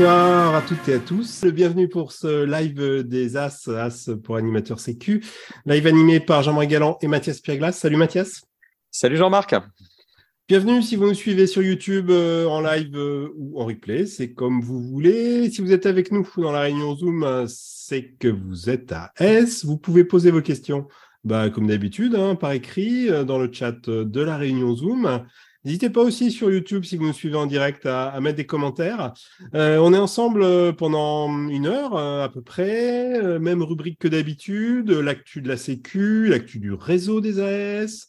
Bonsoir à toutes et à tous. Bienvenue pour ce live des As, As pour animateur sécu. Live animé par Jean-Marie Galland et Mathias Pierglas. Salut Mathias. Salut Jean-Marc. Bienvenue si vous nous suivez sur YouTube euh, en live euh, ou en replay, c'est comme vous voulez. Si vous êtes avec nous dans la réunion Zoom, euh, c'est que vous êtes à S. Vous pouvez poser vos questions bah, comme d'habitude hein, par écrit dans le chat de la réunion Zoom. N'hésitez pas aussi sur YouTube, si vous nous suivez en direct, à, mettre des commentaires. on est ensemble pendant une heure à peu près, même rubrique que d'habitude, l'actu de la Sécu, l'actu du réseau des AS,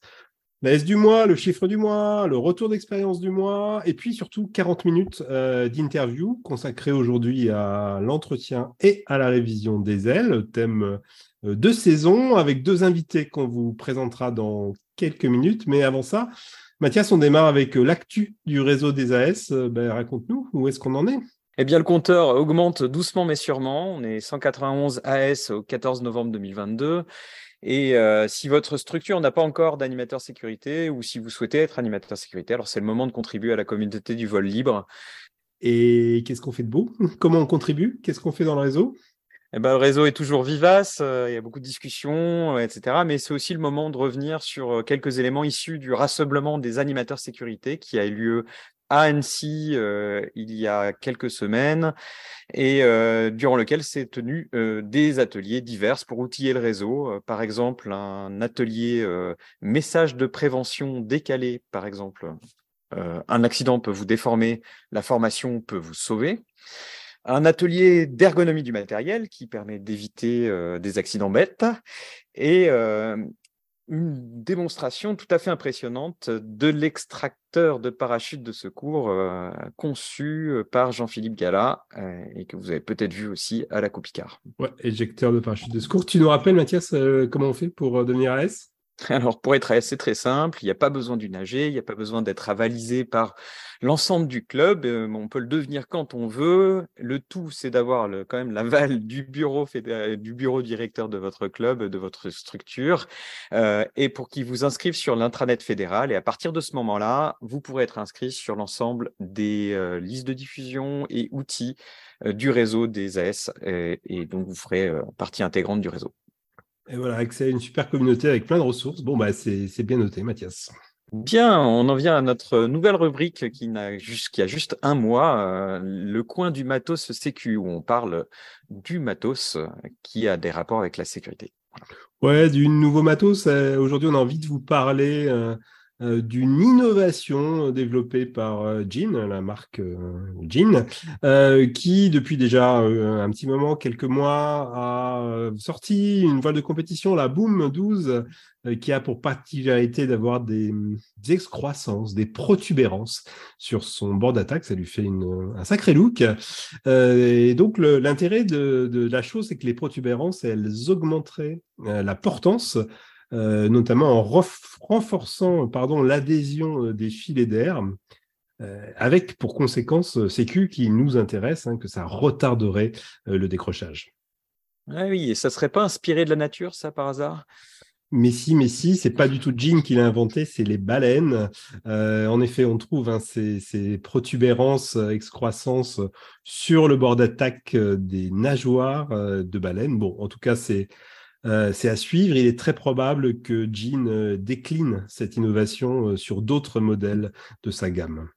la S du mois, le chiffre du mois, le retour d'expérience du mois, et puis surtout 40 minutes euh, d'interview consacrées aujourd'hui à l'entretien et à la révision des ailes, thème euh, de saison, avec deux invités qu'on vous présentera dans quelques minutes. Mais avant ça, Mathias, on démarre avec euh, l'actu du réseau des AS. Ben, Raconte-nous, où est-ce qu'on en est? Eh bien, le compteur augmente doucement mais sûrement. On est 191 AS au 14 novembre 2022. Et si votre structure n'a pas encore d'animateur sécurité ou si vous souhaitez être animateur sécurité, alors c'est le moment de contribuer à la communauté du vol libre. Et qu'est-ce qu'on fait de beau? Comment on contribue? Qu'est-ce qu'on fait dans le réseau? Eh ben, le réseau est toujours vivace, il y a beaucoup de discussions, etc. Mais c'est aussi le moment de revenir sur quelques éléments issus du rassemblement des animateurs sécurité qui a eu lieu à Annecy euh, il y a quelques semaines et euh, durant lequel s'est tenu euh, des ateliers divers pour outiller le réseau. par exemple, un atelier message de prévention décalé, par exemple. un accident peut vous déformer, la formation peut vous sauver. Un atelier d'ergonomie du matériel qui permet d'éviter des accidents bêtes et une démonstration tout à fait impressionnante de l'extracteur de parachute de secours euh, conçu euh, par Jean-Philippe Gala euh, et que vous avez peut-être vu aussi à la Copicard. Ouais, éjecteur de parachute de secours. Tu nous rappelles, Mathias, comment on fait pour devenir AS alors, pour être AS, c'est très simple. Il n'y a pas besoin du nager, il n'y a pas besoin d'être avalisé par l'ensemble du club. Euh, on peut le devenir quand on veut. Le tout, c'est d'avoir quand même l'aval du bureau du bureau directeur de votre club, de votre structure, euh, et pour qu'il vous inscrive sur l'intranet fédéral. Et à partir de ce moment-là, vous pourrez être inscrit sur l'ensemble des euh, listes de diffusion et outils du réseau des AS, et donc vous ferez partie intégrante du réseau. Et voilà, accès à une super communauté avec plein de ressources. Bon, bah, c'est bien noté, Mathias. Bien, on en vient à notre nouvelle rubrique qui, a juste, qui a juste un mois, euh, le coin du matos sécu, où on parle du matos qui a des rapports avec la sécurité. Ouais, du nouveau matos. Euh, aujourd'hui, on a envie de vous parler euh, euh, d'une innovation développée par euh, Jean, la marque euh, Jean, qui depuis déjà un petit moment, quelques mois, a sorti une voile de compétition, la Boom 12, qui a pour particularité d'avoir des, excroissances, des protubérances sur son bord d'attaque. Ça lui fait un sacré look. et donc, l'intérêt de, de, la chose, c'est que les protubérances, elles augmenteraient la portance euh, notamment en renforçant pardon, l'adhésion euh, des filets d'air, euh, avec pour conséquence Sécu qui nous intéresse, hein, que ça retarderait le décrochage. Ah oui, et ça serait pas inspiré de la nature, ça, par hasard? Mais si, mais si, c'est pas du tout Jean qui l'a inventé, c'est les baleines. en effet, on trouve hein, ces, ces, protubérances, excroissances sur le bord d'attaque des nageoires de baleines. Bon, en tout cas, c'est euh, c'est à suivre. Il est très probable que Jean euh, décline cette innovation euh, sur d'autres modèles de sa gamme.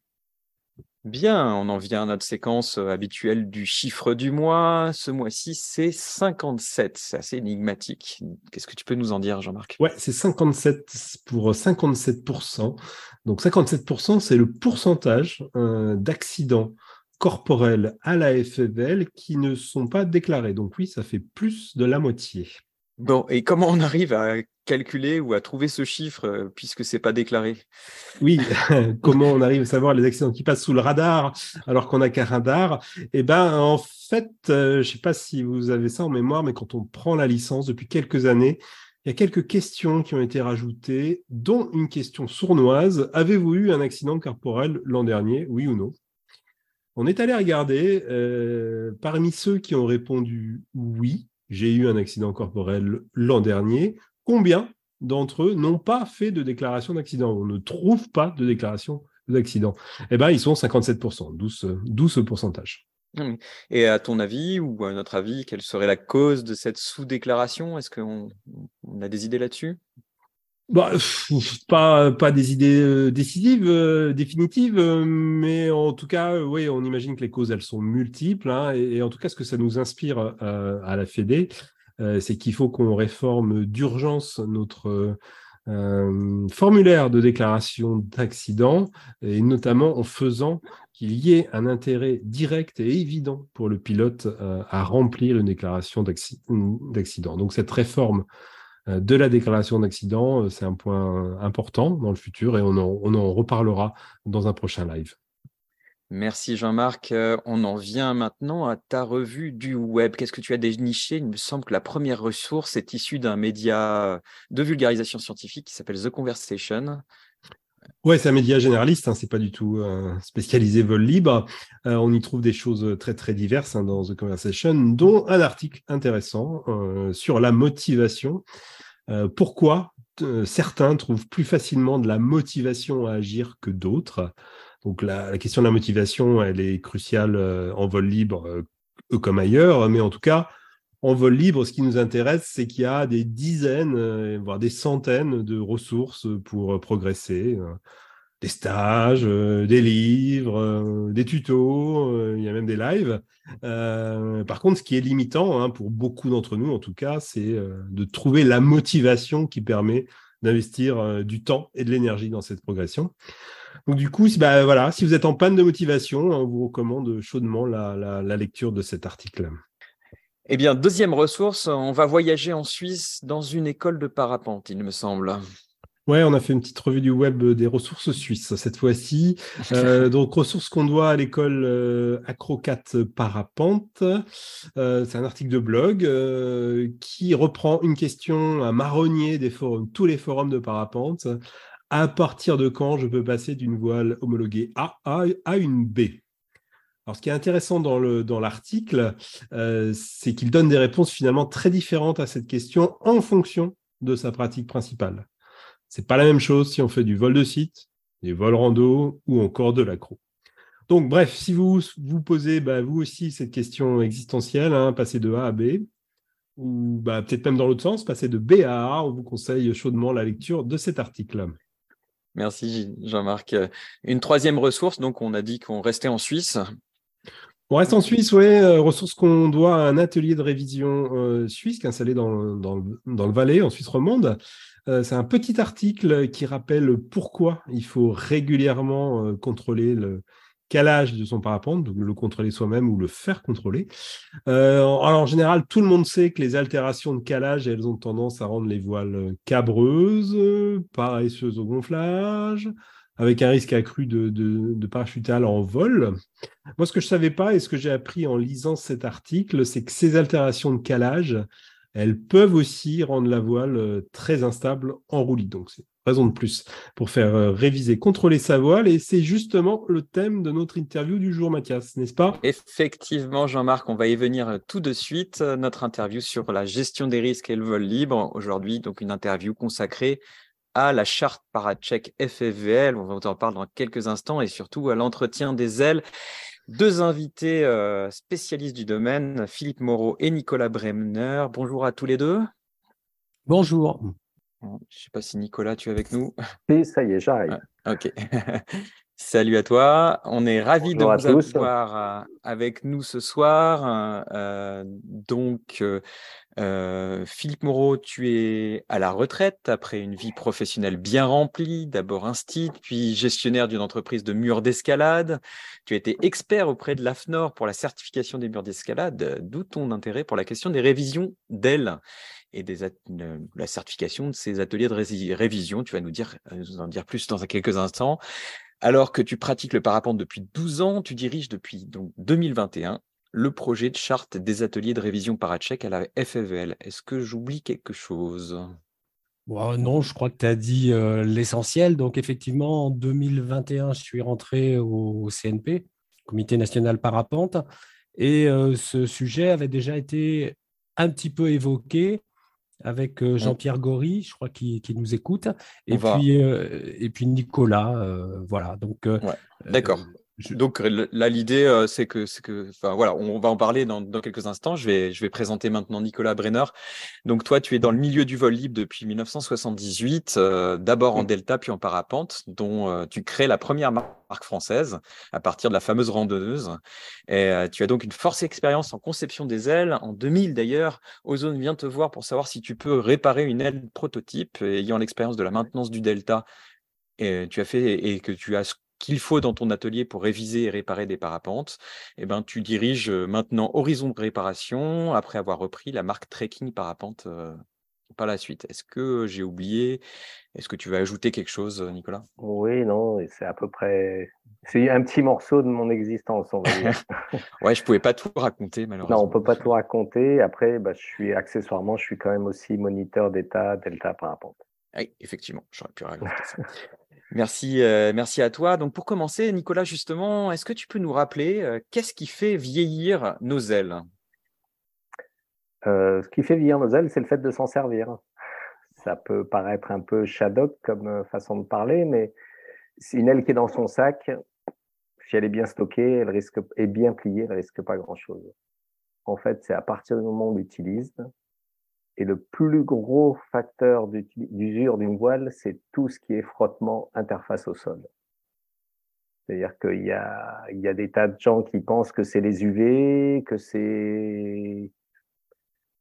Bien, on en vient à notre séquence habituelle du chiffre du mois. Ce mois-ci, c'est 57. C'est assez énigmatique. Qu'est-ce que tu peux nous en dire, Jean-Marc? Ouais, c'est 57 pour 57%. Donc 57%, c'est le pourcentage d'accidents corporels à la FFL qui ne sont pas déclarés. Donc oui, ça fait plus de la moitié. Bon, et comment on arrive à calculer ou à trouver ce chiffre euh, puisque c'est pas déclaré? Oui, comment on arrive à savoir les accidents qui passent sous le radar alors qu'on n'a qu'un radar? Eh ben, en fait, euh, je sais pas si vous avez ça en mémoire, mais quand on prend la licence depuis quelques années, il y a quelques questions qui ont été rajoutées, dont une question sournoise. Avez-vous eu un accident corporel l'an dernier, oui ou non? On est allé regarder, euh, parmi ceux qui ont répondu oui, j'ai eu un accident corporel l'an dernier, combien d'entre eux n'ont pas fait de déclaration d'accident On ne trouve pas de déclaration d'accident? Eh bien, ils sont 57%, 12, 12 pourcentage. Et à ton avis, ou à notre avis, quelle serait la cause de cette sous-déclaration? Est-ce qu'on a des idées là-dessus? Bah, pas, pas des idées euh, décisives, euh, définitives, euh, mais en tout cas, oui, on imagine que les causes, elles sont multiples. Hein, et, en tout cas, ce que ça nous inspire à la Fédé, c'est qu'il faut qu'on réforme d'urgence notre formulaire de déclaration d'accident, et notamment en faisant qu'il y ait un intérêt direct et évident pour le pilote à remplir une déclaration d'accident. Donc cette réforme de la déclaration d'accident. Euh, c'est un point important dans le futur et on en, reparlera dans un prochain live. Merci Jean-Marc. Euh, on en vient maintenant à ta revue du web. Qu'est-ce que tu as déniché? Il me semble que la première ressource est issue d'un média de vulgarisation scientifique qui s'appelle The Conversation. Ouais, c'est un média généraliste, hein, c'est pas du tout spécialisé vol libre. on y trouve des choses très très diverses hein, dans The Conversation, dont un article intéressant sur la motivation euh, pourquoi euh, certains trouvent plus facilement de la motivation à agir que d'autres. Donc la, question de la motivation, elle est cruciale euh, en vol libre comme ailleurs, mais en tout cas, en vol libre, ce qui nous intéresse, c'est qu'il y a des dizaines, voire des centaines de ressources pour progresser des stages, euh, des livres, euh, des tutos, euh, il y a même des lives. par contre, ce qui est limitant hein, pour beaucoup d'entre nous, en tout cas, c'est de trouver la motivation qui permet d'investir du temps et de l'énergie dans cette progression. Donc du coup, si, bah, vous êtes en panne de motivation, on vous recommande chaudement la lecture de cet article. Eh bien, deuxième ressource, on va voyager en Suisse dans une école de parapente, il me semble. Ouais, on a fait une petite revue du web des ressources suisses cette fois-ci. Euh, donc, ressources qu'on doit à l'école euh, Acrocat Parapente. Euh, c'est un article de blog euh, qui reprend une question, un marronnier des forums, tous les forums de parapente. À partir de quand je peux passer d'une voile homologuée A à, une B? Alors, ce qui est intéressant dans l'article, dans c'est qu'il donne des réponses finalement très différentes à cette question en fonction de sa pratique principale. C'est pas la même chose si on fait du vol de site, des vols rando ou encore de l'accro. Donc, bref, si vous vous posez bah, vous aussi cette question existentielle, hein, passer de A à B, ou bah, peut-être même dans l'autre sens, passer de B à A, on vous conseille chaudement la lecture de cet article. Merci Jean-Marc. Une troisième ressource, donc on a dit qu'on restait en Suisse. On reste en Suisse, oui. Euh, ressource qu'on doit à un atelier de révision euh, suisse qui est installé dans, le Valais, en Suisse romande. Euh, c'est un petit article qui rappelle pourquoi il faut régulièrement euh, contrôler le calage de son parapente, donc le contrôler soi-même ou le faire contrôler. Alors, en général, tout le monde sait que les altérations de calage, elles ont tendance à rendre les voiles cabreuses, paresseuses au gonflage, avec un risque accru de, de, de parachutal en vol. Moi, ce que je ne savais pas et ce que j'ai appris en lisant cet article, c'est que ces altérations de calage, elles peuvent aussi rendre la voile euh, très instable en roulis. Donc, c'est raison de plus pour faire euh, réviser, contrôler sa voile. Et c'est justement le thème de notre interview du jour, Mathias, n'est-ce pas? Effectivement, Jean-Marc, on va y venir euh, tout de suite. Notre interview sur la gestion des risques et le vol libre. Aujourd'hui, donc une interview consacrée à la charte Paracheck FFVL. On va en parler dans quelques instants et surtout à l'entretien des ailes deux invités euh, spécialistes du domaine, Philippe Moreau et Nicolas Bremner. Bonjour à tous les deux. Bonjour. Je ne sais pas si Nicolas, tu es avec nous. Oui, ça y est, j'arrive. Ah, ok. Salut à toi. On est ravis de vous avoir euh, avec nous ce soir. Euh, donc, euh, Philippe Moreau, tu es à la retraite après une vie professionnelle bien remplie, d'abord instit, puis gestionnaire d'une entreprise de murs d'escalade. Tu as été expert auprès de l'AFNOR pour la certification des murs d'escalade, d'où ton intérêt pour la question des révisions d'ailes et des la certification de ces ateliers de révision. Tu vas nous, dire, nous en dire plus dans quelques instants. Alors que tu pratiques le parapente depuis 12 ans, tu diriges depuis donc 2021 le projet de charte des ateliers de révision Parachek à la FFVL. Est-ce que j'oublie quelque chose? Non, je crois que tu as dit euh, l'essentiel. Donc effectivement, en 2021, je suis rentré au CNP, Comité national parapente, et euh, ce sujet avait déjà été un petit peu évoqué avec euh. Jean-Pierre Gory, je crois, qui, nous écoute, et puis, et puis Nicolas. voilà. Donc, D'accord. Donc là, l'idée, euh, c'est que, c'est que, enfin voilà, on va en parler dans, dans, quelques instants. Je vais, je vais présenter maintenant Nicolas Brenner. Donc toi, tu es dans le milieu du vol libre depuis 1978, euh, d'abord en delta puis en parapente, dont euh, tu crées la première marque française à partir de la fameuse randonneuse. Et tu as donc une force expérience en conception des ailes. En 2000 d'ailleurs, Ozone vient te voir pour savoir si tu peux réparer une aile prototype ayant l'expérience de la maintenance du delta et tu as fait et que tu as qu'il faut dans ton atelier pour réviser et réparer des parapentes, eh ben, tu diriges maintenant Horizon de Réparation après avoir repris la marque Trekking Parapente par la suite. Est-ce que j'ai oublié? Est-ce que tu veux ajouter quelque chose, Nicolas? Oui, non, c'est à peu près. C'est un petit morceau de mon existence, on va dire. ouais, je pouvais pas tout raconter, malheureusement. Non, on peut pas tout raconter. Après, bah, je suis accessoirement, je suis quand même aussi moniteur d'état Delta Parapente. Oui, effectivement, j'aurais pu raconter ça. Merci, euh, merci à toi. Donc pour commencer, Nicolas, justement, est-ce que tu peux nous rappeler euh, qu'est-ce qui fait vieillir nos ailes? Euh, Ce qui fait vieillir nos ailes, c'est le fait de s'en servir. Ça peut paraître un peu shadow comme façon de parler, mais c'est une aile qui est dans son sac. Si elle est bien stockée, elle risque est bien pliée, elle risque pas grand-chose. En fait, c'est à partir du moment où on l'utilise et le plus gros facteur d'usure d'une voile, c'est tout ce qui est frottement interface au sol. C'est-à-dire qu'il y a, il y a des tas de gens qui pensent que c'est les UV, que c'est,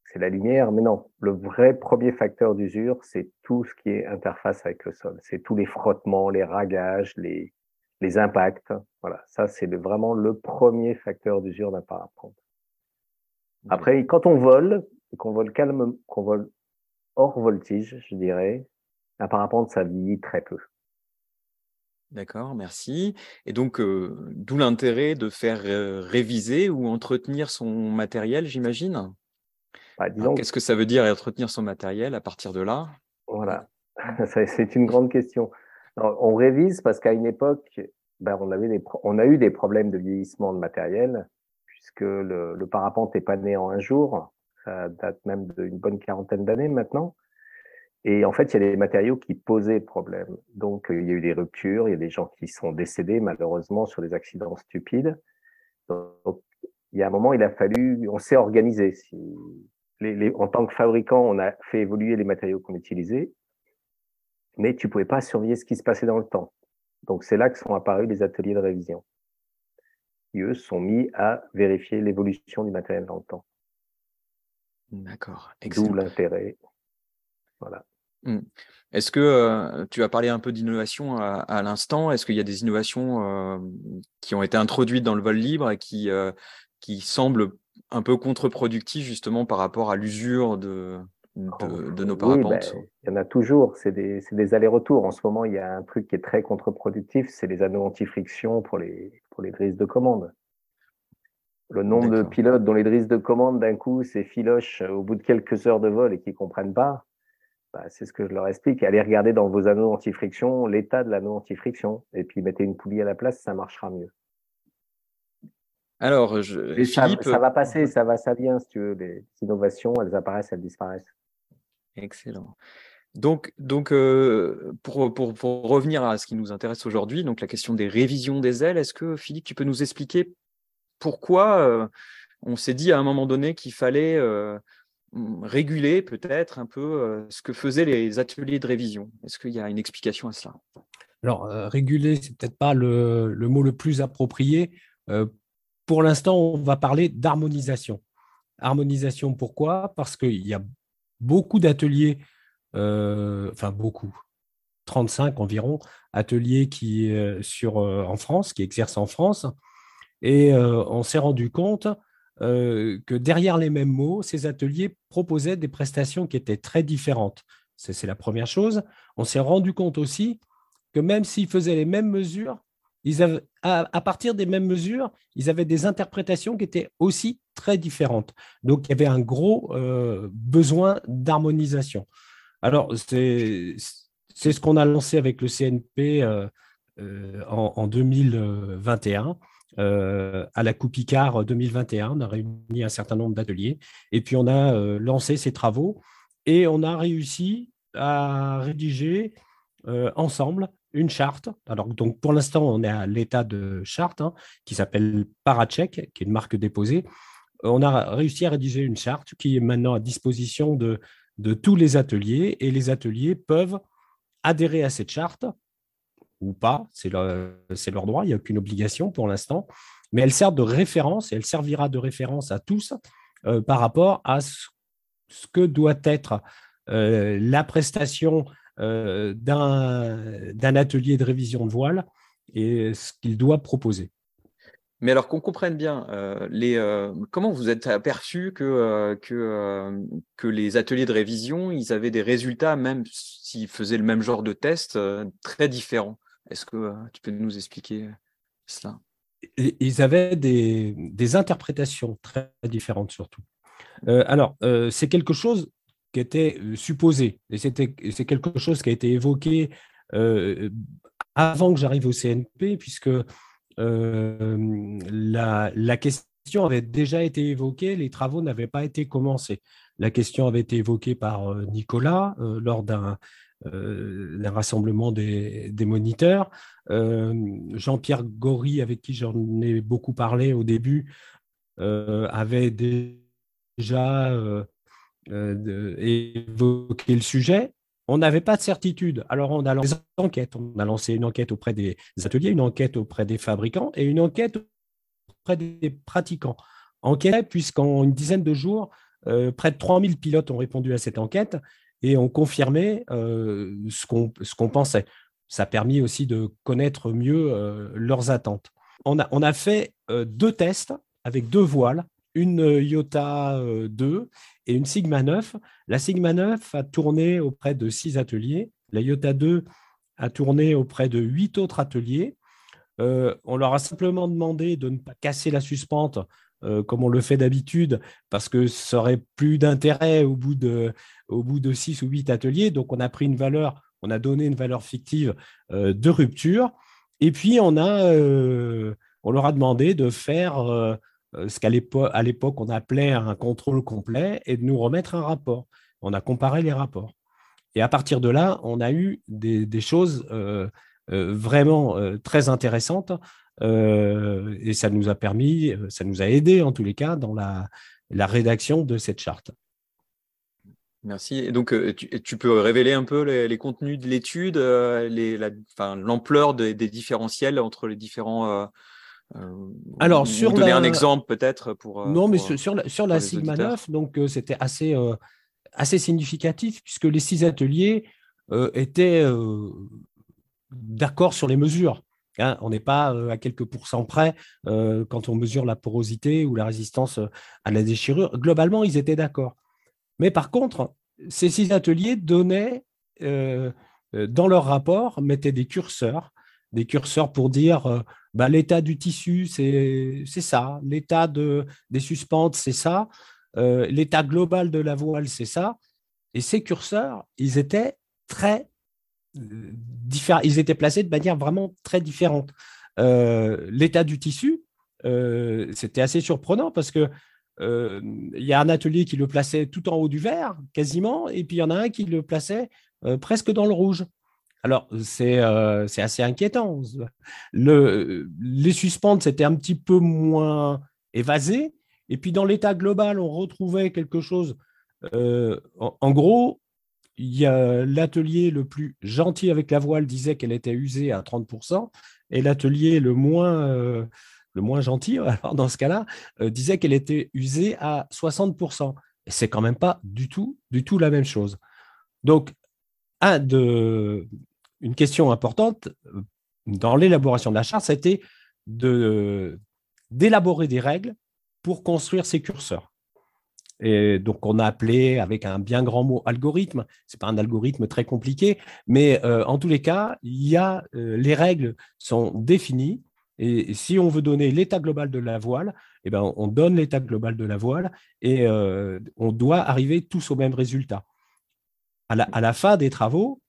c'est la lumière, mais non. Le vrai premier facteur d'usure, c'est tout ce qui est interface avec le sol. C'est tous les frottements, les ragages, les, les impacts. Voilà. Ça, c'est vraiment le premier facteur d'usure d'un parapente. Après, quand on vole, qu'on vole calme, qu'on vole hors voltige, je dirais, un parapente, ça vieillit très peu. D'accord, merci. Et donc, euh, d'où l'intérêt de faire euh, réviser ou entretenir son matériel, j'imagine? Bah, Qu'est-ce que ça veut dire entretenir son matériel à partir de là? Voilà, c'est une grande question. on révise parce qu'à une époque, ben, on, avait des on a eu des problèmes de vieillissement de matériel, puisque le, le parapente n'est pas né en un jour ça date même d'une bonne quarantaine d'années maintenant. Et en fait, il y a des matériaux qui posaient problème. Donc, il y a eu des ruptures, il y a des gens qui sont décédés malheureusement sur des accidents stupides. Donc, il y a un moment, il a fallu, on s'est organisé. En tant que fabricant, on a fait évoluer les matériaux qu'on utilisait, mais tu pouvais pas surveiller ce qui se passait dans le temps. Donc, c'est là que sont apparus les ateliers de révision. Qui, eux, sont mis à vérifier l'évolution du matériel dans le temps. D'accord. D'où l'intérêt. Voilà. Mmh. Est-ce que tu as parlé un peu d'innovation à, l'instant Est-ce qu'il y a des innovations qui ont été introduites dans le vol libre et qui, qui semblent un peu contre-productives justement par rapport à l'usure de, de, oh, nos parapentes? ben, Il y en a toujours, c'est des, des allers-retours. En ce moment, il y a un truc qui est très contre-productif, c'est les anneaux anti-friction pour les, pour les grises de commande. Le nombre de pilotes dont les drisses de commande d'un coup c'est filoche au bout de quelques heures de vol et qui comprennent pas, bah, c'est ce que je leur explique. Allez regarder dans vos anneaux anti-friction l'état de l'anneau anti-friction et puis mettez une poulie à la place, ça marchera mieux. Alors, je... Philippe... ça, va passer, ça va, ça vient, si tu veux. Les innovations, elles apparaissent, elles disparaissent. Excellent. Donc, donc euh, pour, pour, pour, revenir à ce qui nous intéresse aujourd'hui, donc la question des révisions des ailes, est-ce que Philippe, tu peux nous expliquer pourquoi euh, on s'est dit à un moment donné qu'il fallait euh, réguler peut-être un peu euh, ce que faisaient les ateliers de révision. Est-ce qu'il y a une explication à cela? Alors, réguler, c'est peut-être pas le, mot le plus approprié. pour l'instant, on va parler d'harmonisation. Harmonisation, pourquoi? Parce qu'il y a beaucoup d'ateliers, enfin beaucoup, 35 environ, ateliers en France, qui exercent en France, et euh, on s'est rendu compte euh, que derrière les mêmes mots, ces ateliers proposaient des prestations qui étaient très différentes. C'est la première chose. On s'est rendu compte aussi que même s'ils faisaient les mêmes mesures, ils avaient, à, partir des mêmes mesures, ils avaient des interprétations qui étaient aussi très différentes. Donc, il y avait un gros euh, besoin d'harmonisation. Alors, c'est ce qu'on a lancé avec le CNP en, en, 2021. Euh, à la Coupe Icard 2021. On a réuni un certain nombre d'ateliers et puis on a euh, lancé ces travaux et on a réussi à rédiger euh, ensemble une charte. Alors, donc, pour l'instant, on est à l'état de charte hein, qui s'appelle Paracheck, qui est une marque déposée. On a réussi à rédiger une charte qui est maintenant à disposition de tous les ateliers et les ateliers peuvent adhérer à cette charte ou pas, c'est leur, droit, il n'y a aucune obligation pour l'instant, mais elle sert de référence et elle servira de référence à tous euh, par rapport à ce, que doit être euh, la prestation euh, d'un atelier de révision de voile et ce qu'il doit proposer. Mais alors qu'on comprenne bien, les, comment vous êtes aperçu que, que, que les ateliers de révision, ils avaient des résultats, même s'ils faisaient le même genre de test, très différents? Est-ce que tu peux nous expliquer cela? Ils avaient des, des, interprétations très différentes surtout. alors, c'est quelque chose qui était supposé. Et c'est quelque chose qui a été évoqué avant que j'arrive au CNP, puisque la, la, question avait déjà été évoquée, les travaux n'avaient pas été commencés. La question avait été évoquée par Nicolas lors d'un rassemblement des, des moniteurs. Jean-Pierre Gory, avec qui j'en ai beaucoup parlé au début, avait déjà euh, évoquer le sujet, on n'avait pas de certitude. Alors, on a lancé. On a lancé une enquête auprès des ateliers, une enquête auprès des fabricants et une enquête auprès des pratiquants. Enquête, puisqu'en une dizaine de jours, euh, près de 3000 pilotes ont répondu à cette enquête et ont confirmé euh, ce qu'on pensait. Ça a permis aussi de connaître mieux leurs attentes. On a, on a fait deux tests avec deux voiles une IOTA 2 et une Sigma 9. La Sigma 9 a tourné auprès de six ateliers. La IOTA 2 a tourné auprès de huit autres ateliers. on leur a simplement demandé de ne pas casser la suspente comme on le fait d'habitude, parce que ça aurait plus d'intérêt au bout de au bout de six ou huit ateliers. Donc on a pris une valeur, on a donné une valeur fictive de rupture. Et puis on a on leur a demandé de faire euh, ce qu'à l'époque on appelait un contrôle complet et de nous remettre un rapport. On a comparé les rapports. Et à partir de là, on a eu des, choses euh, euh, vraiment très intéressantes et ça nous a permis, ça nous a aidé en tous les cas dans la, rédaction de cette charte. Merci. Et donc, tu, peux révéler un peu les, contenus de l'étude, l'ampleur des, différentiels entre les différents euh, Alors, sur donner un exemple peut-être pour. Euh, non, mais sur, la, sur la Sigma 9, donc euh, c'était assez, assez significatif puisque les six ateliers étaient d'accord sur les mesures. Hein. on n'est pas à quelques pourcents près quand on mesure la porosité ou la résistance à la déchirure. Globalement, ils étaient d'accord. Mais par contre, ces six ateliers donnaient, dans leur rapport, mettaient des curseurs, des curseurs pour dire bah, l'état du tissu, c'est ça. L'état de, des suspentes, c'est ça. Euh, l'état global de la voile, c'est ça. Et ces curseurs, ils étaient très euh, différents. Ils étaient placés de manière vraiment très différente. Euh, l'état du tissu, c'était assez surprenant parce que il y a un atelier qui le plaçait tout en haut du vert, quasiment, et puis il y en a un qui le plaçait presque dans le rouge. Alors, euh, c'est assez inquiétant. Le, les suspentes, c'était un petit peu moins évasé. Et puis, dans l'état global, on retrouvait quelque chose. Euh, en, gros, l'atelier le plus gentil avec la voile disait qu'elle était usée à 30%, et l'atelier le moins, euh, le moins gentil, dans ce cas-là, disait qu'elle était usée à 60%. Et c'est quand même pas du tout, du tout la même chose. Donc, une question importante euh, dans l'élaboration de la charte, c'était d'élaborer des règles pour construire ces curseurs. Et donc, on a appelé avec un bien grand mot algorithme. Ce n'est pas un algorithme très compliqué, mais euh, en tous les cas, il euh, les règles sont définies. Et si on veut donner l'état global de la voile, eh ben, on donne l'état global de la voile et on doit arriver tous au même résultat. À la, à la fin des travaux,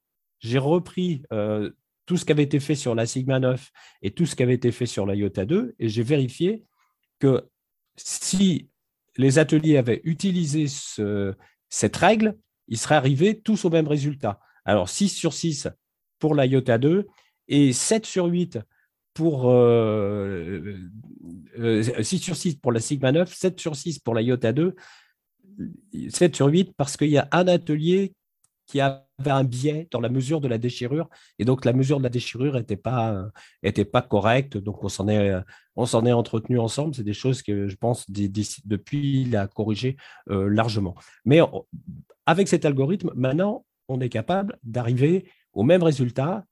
j'ai repris euh, tout ce qui avait été fait sur la Sigma 9 et tout ce qui avait été fait sur la Iota 2 et j'ai vérifié que si les ateliers avaient utilisé cette règle, ils seraient arrivés tous au même résultat. Alors 6 sur 6 pour la Iota 2 et 7 sur 8 pour 6 euh, euh, sur 6 pour la Sigma 9, 7 sur 6 pour la Iota 2, 7 sur 8 parce qu'il y a un atelier qui avait un biais dans la mesure de la déchirure et donc la mesure de la déchirure n'était pas, était pas correcte. Donc on s'en est, on s'en est entretenu ensemble. C'est des choses que je pense depuis il a corrigé euh, largement. Mais avec cet algorithme, maintenant, on est capable d'arriver au même résultat,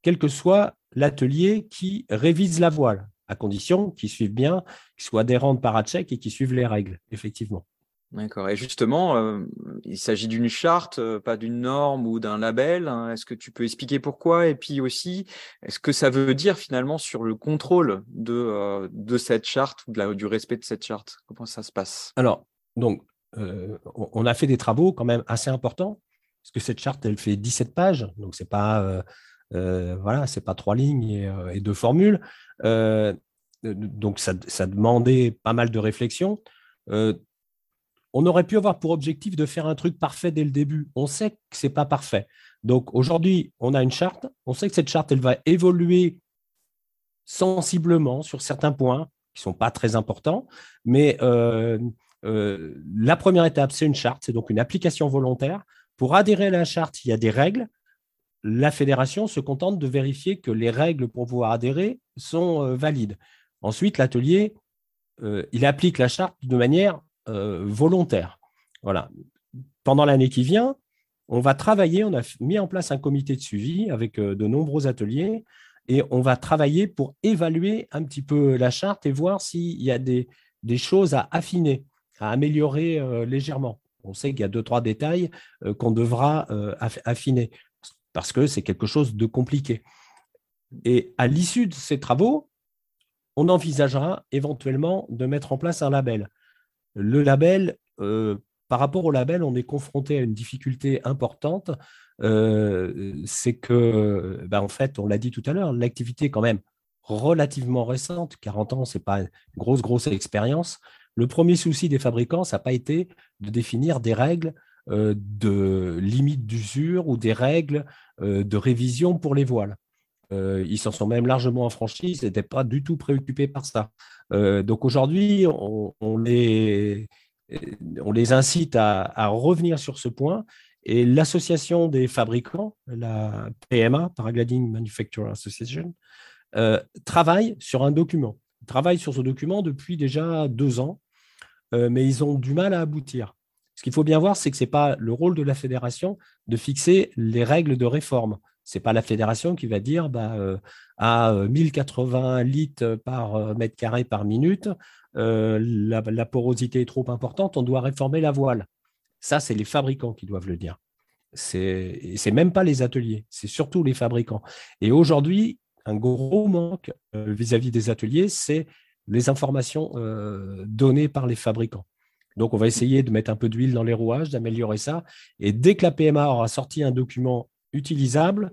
quel que soit l'atelier qui révise la voile, à condition qu'il suive bien, qu'il soit adhérent de Parachek et qu'il suive les règles, effectivement. D'accord. Et justement, euh, il s'agit d'une charte, euh, pas d'une norme ou d'un label. Hein. Est-ce que tu peux expliquer pourquoi? Et puis aussi, est-ce que ça veut dire finalement sur le contrôle de, euh, de cette charte ou du respect de cette charte? Comment ça se passe? Alors, donc, on a fait des travaux quand même assez importants, parce que cette charte, elle fait 17 pages, donc c'est pas, voilà, c'est pas trois lignes et, deux formules. donc, ça, ça, demandait pas mal de réflexion on aurait pu avoir pour objectif de faire un truc parfait dès le début. On sait que ce n'est pas parfait. Donc aujourd'hui, on a une charte. On sait que cette charte, elle va évoluer sensiblement sur certains points qui sont pas très importants. Mais euh, euh, la première étape, c'est une charte. C'est donc une application volontaire. Pour adhérer à la charte, il y a des règles. La fédération se contente de vérifier que les règles pour pouvoir adhérer sont euh, valides. Ensuite, l'atelier, il applique la charte de manière euh, volontaire. Voilà. Pendant l'année qui vient, on va travailler, on a mis en place un comité de suivi avec euh, de nombreux ateliers et on va travailler pour évaluer un petit peu la charte et voir s'il y a des, choses à affiner, à améliorer euh, légèrement. On sait qu'il y a deux, trois détails qu'on devra affiner parce que c'est quelque chose de compliqué. Et à l'issue de ces travaux, on envisagera éventuellement de mettre en place un label. Le label, euh, par rapport au label, on est confronté à une difficulté importante. Euh, c'est que, ben, en fait, on l'a dit tout à l'heure, l'activité est quand même relativement récente. 40 ans, ce n'est pas une grosse, grosse expérience. Le premier souci des fabricants, ça n'a pas été de définir des règles de limite d'usure ou des règles de révision pour les voiles. Euh, ils s'en sont même largement affranchis, ils n'étaient pas du tout préoccupés par ça. Euh, donc aujourd'hui, on, les, incite à, revenir sur ce point. Et l'association des fabricants, la PMA, Paragliding Manufacturer Association, euh, travaille sur un document. Ils travaillent sur ce document depuis déjà deux ans, mais ils ont du mal à aboutir. Ce qu'il faut bien voir, c'est que ce n'est pas le rôle de la fédération de fixer les règles de réforme. Ce n'est pas la fédération qui va dire bah, euh, à 1080 euh, litres par euh, mètre carré par minute, la, porosité est trop importante, on doit réformer la voile. Ça, c'est les fabricants qui doivent le dire. C'est même pas les ateliers, c'est surtout les fabricants. Et aujourd'hui, un gros manque vis-à-vis des ateliers, c'est les informations données par les fabricants. Donc, on va essayer de mettre un peu d'huile dans les rouages, d'améliorer ça. Et dès que la PMA aura sorti un document utilisable,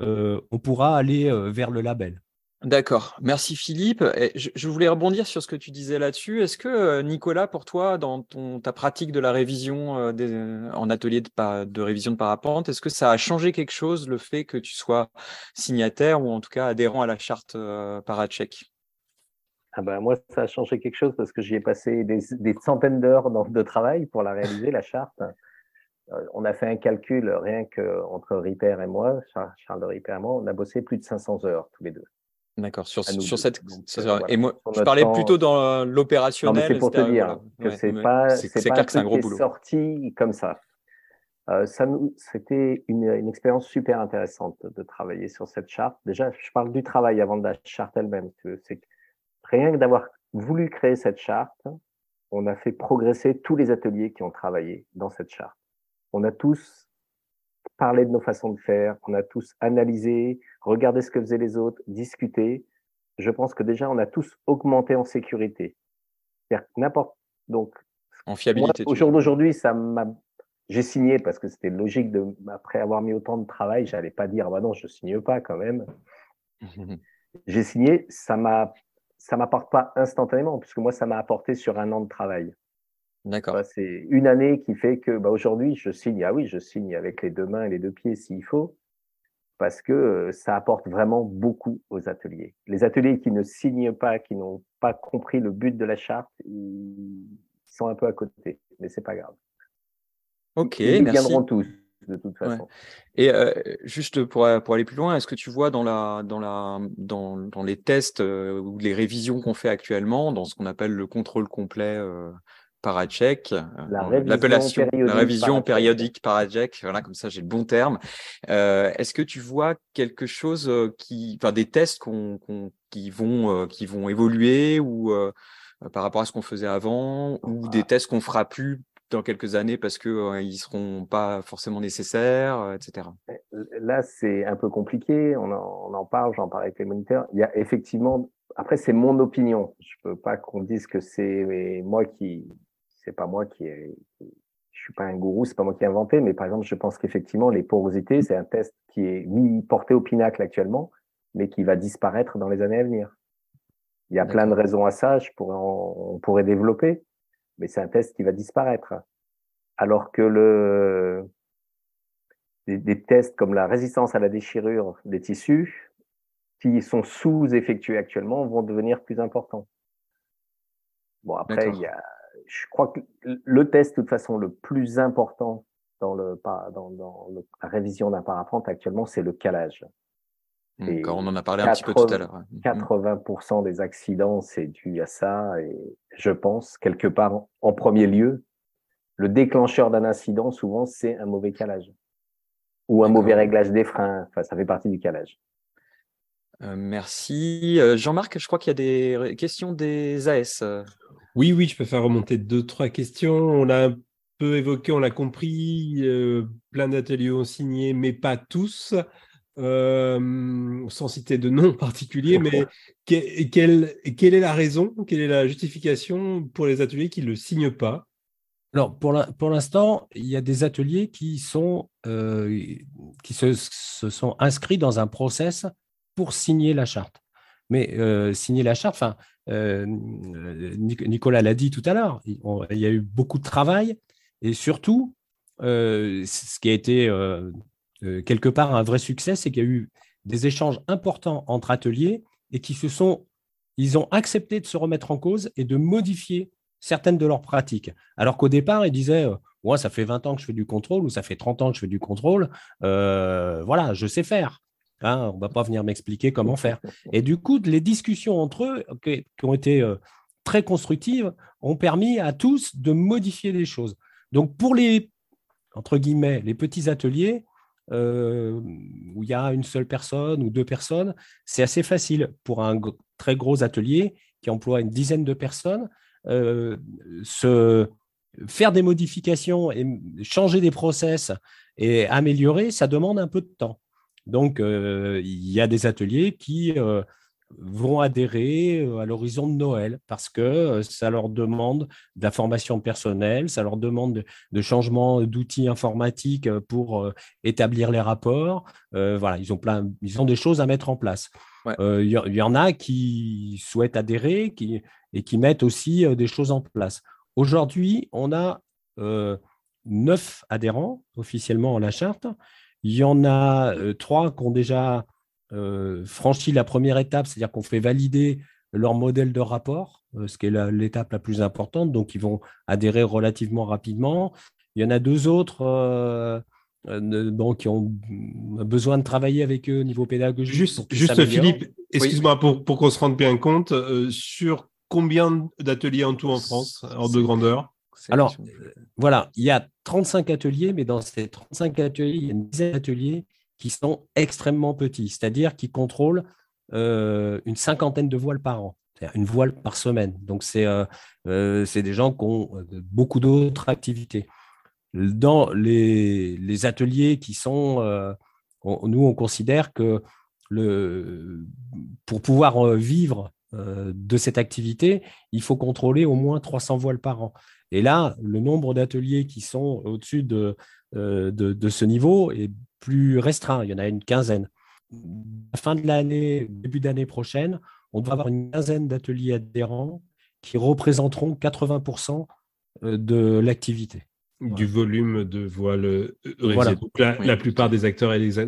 euh, on pourra aller euh, vers le label. D'accord, merci Philippe. je, voulais rebondir sur ce que tu disais là-dessus. Est-ce que euh, Nicolas, pour toi, dans ta pratique de la révision en atelier de, révision de parapente, est-ce que ça a changé quelque chose le fait que tu sois signataire ou en tout cas adhérent à la charte Parachek ah ben, moi, ça a changé quelque chose parce que j'y ai passé des, des centaines d'heures de travail pour la réaliser, la charte. Euh, on a fait un calcul rien qu'entre Ripper et moi, Charles de Ripper et moi, on a bossé plus de 500 heures tous les deux. D'accord, sur, sur cette. Euh, et moi, je parlais plutôt dans l'opérationnel. C'est pour te dire que c'est pas, c'est pas un gros boulot. sorti comme ça. Euh, ça C'était une, une, expérience super intéressante de travailler sur cette charte. Déjà, je parle du travail avant de la charte elle-même. C'est rien que d'avoir voulu créer cette charte, on a fait progresser tous les ateliers qui ont travaillé dans cette charte on a tous parlé de nos façons de faire, on a tous analysé, regardé ce que faisaient les autres, discuté. Je pense que déjà, on a tous augmenté en sécurité. N'importe. Donc, en fiabilité. Au jour d'aujourd'hui, ça m'a. J'ai signé parce que c'était logique de, après avoir mis autant de travail, j'allais pas dire, bah non, je signe pas quand même. J'ai signé, ça m'a, ça m'apporte pas instantanément, puisque moi, ça m'a apporté sur un an de travail. D'accord. c'est une année qui fait que bah, aujourd'hui, je signe. Ah oui, je signe avec les deux mains et les deux pieds s'il faut. parce que ça apporte vraiment beaucoup aux ateliers. Les ateliers qui ne signent pas, qui n'ont pas compris le but de la charte, ils sont un peu à côté, mais c'est pas grave. Ok, ils merci. viendront tous de toute façon. Et euh, juste pour, pour aller plus loin, est-ce que tu vois dans, la, dans, la, dans, dans les tests euh, ou les révisions qu'on fait actuellement, dans ce qu'on appelle le contrôle complet euh, paracheck, l'appellation, la révision périodique paracheck, voilà, comme ça j'ai le bon terme. est-ce que tu vois quelque chose qui, enfin des tests qu'on, qui, vont, qui vont évoluer ou par rapport à ce qu'on faisait avant, ou des tests qu'on fera plus dans quelques années parce qu'ils euh, ils seront pas forcément nécessaires, euh, etc. Là, c'est un peu compliqué. On en, on en parle, j'en parle avec les moniteurs. Il y a effectivement. Après, c'est mon opinion. Je peux pas qu'on dise que c'est moi qui. C'est pas moi qui. Je suis pas un gourou. C'est pas moi qui ai inventé. Mais par exemple, je pense qu'effectivement, les porosités, c'est un test qui est mis porté au pinacle actuellement, mais qui va disparaître dans les années à venir. Il y a plein de raisons à ça. Je pourrais on pourrait développer mais c'est un test qui va disparaître. Alors que le, des, tests comme la résistance à la déchirure des tissus, qui sont sous-effectués actuellement, vont devenir plus importants. Bon, après, il y a, je crois que le test, de toute façon, le plus important dans, le, dans, dans la révision d'un parapente actuellement, c'est le calage. Et on en a parlé un petit peu tout à l'heure. 80% des accidents, c'est dû à ça. Et je pense, quelque part, en premier lieu, le déclencheur d'un incident, souvent, c'est un mauvais calage ou un mauvais réglage des freins. Enfin, ça fait partie du calage. Euh, merci. Euh, Jean-Marc, je crois qu'il y a des questions des AS. Oui, oui, je peux faire remonter deux, trois questions. On a un peu évoqué, on l'a compris, euh, plein d'ateliers ont signé, mais pas tous. Euh, sans citer de nom particulier, mais quelle, quelle, est la raison, quelle est la justification pour les ateliers qui ne le signent pas? Alors, pour l'instant, il y a des ateliers qui, sont, euh, qui se, sont inscrits dans un process pour signer la charte. Mais euh, signer la charte, enfin, Nicolas l'a dit tout à l'heure, il, y a eu beaucoup de travail et surtout, ce qui a été euh, quelque part un vrai succès, c'est qu'il y a eu des échanges importants entre ateliers et qui se sont, ils ont accepté de se remettre en cause et de modifier certaines de leurs pratiques. Alors qu'au départ, ils disaient, moi, euh, ça fait 20 ans que je fais du contrôle ou ça fait 30 ans que je fais du contrôle, euh, voilà, je sais faire. Hein, on ne va pas venir m'expliquer comment faire. Et du coup, les discussions entre eux, qui, ont été très constructives, ont permis à tous de modifier les choses. Donc, pour les, entre guillemets, les petits ateliers, euh, où il y a une seule personne ou deux personnes, c'est assez facile. Pour un très gros atelier qui emploie une dizaine de personnes, euh, se faire des modifications et changer des process et améliorer, ça demande un peu de temps. Donc, euh, il y a des ateliers qui vont adhérer euh, à l'horizon de Noël parce que euh, ça leur demande de la formation personnelle, ça leur demande de, changement d'outils informatiques euh, pour établir les rapports. voilà, ils ont plein, ils ont des choses à mettre en place. Il y, en a qui souhaitent adhérer qui, et qui mettent aussi des choses en place. Aujourd'hui, on a neuf adhérents officiellement à la charte. Il y en a trois qui ont déjà euh, franchi la première étape, c'est-à-dire qu'on fait valider leur modèle de rapport, euh, ce qui est l'étape la, plus importante. Donc, ils vont adhérer relativement rapidement. Il y en a deux autres euh, qui ont besoin de travailler avec eux au niveau pédagogique. Juste, juste Philippe, excuse-moi, pour, pour qu'on se rende bien compte, sur combien d'ateliers en tout en France, en de grandeur Alors, voilà, il y a 35 ateliers, mais dans ces 35 ateliers, il y a une dizaine d'ateliers qui sont extrêmement petits, c'est-à-dire qui contrôlent euh, une cinquantaine de voiles par an, une voile par semaine. Donc, c'est euh, euh, des gens qui ont beaucoup d'autres activités. Dans les, ateliers qui sont, nous, on considère que le, pour pouvoir vivre de cette activité, il faut contrôler au moins 300 voiles par an. Et là, le nombre d'ateliers qui sont au-dessus de, de, de, ce niveau est plus restreint. Il y en a une quinzaine. À la fin de l'année, début d'année prochaine, on doit avoir une quinzaine d'ateliers adhérents qui représenteront 80% euh, de l'activité. Du volume de voile euh, voilà. Donc la, plupart des acteurs et des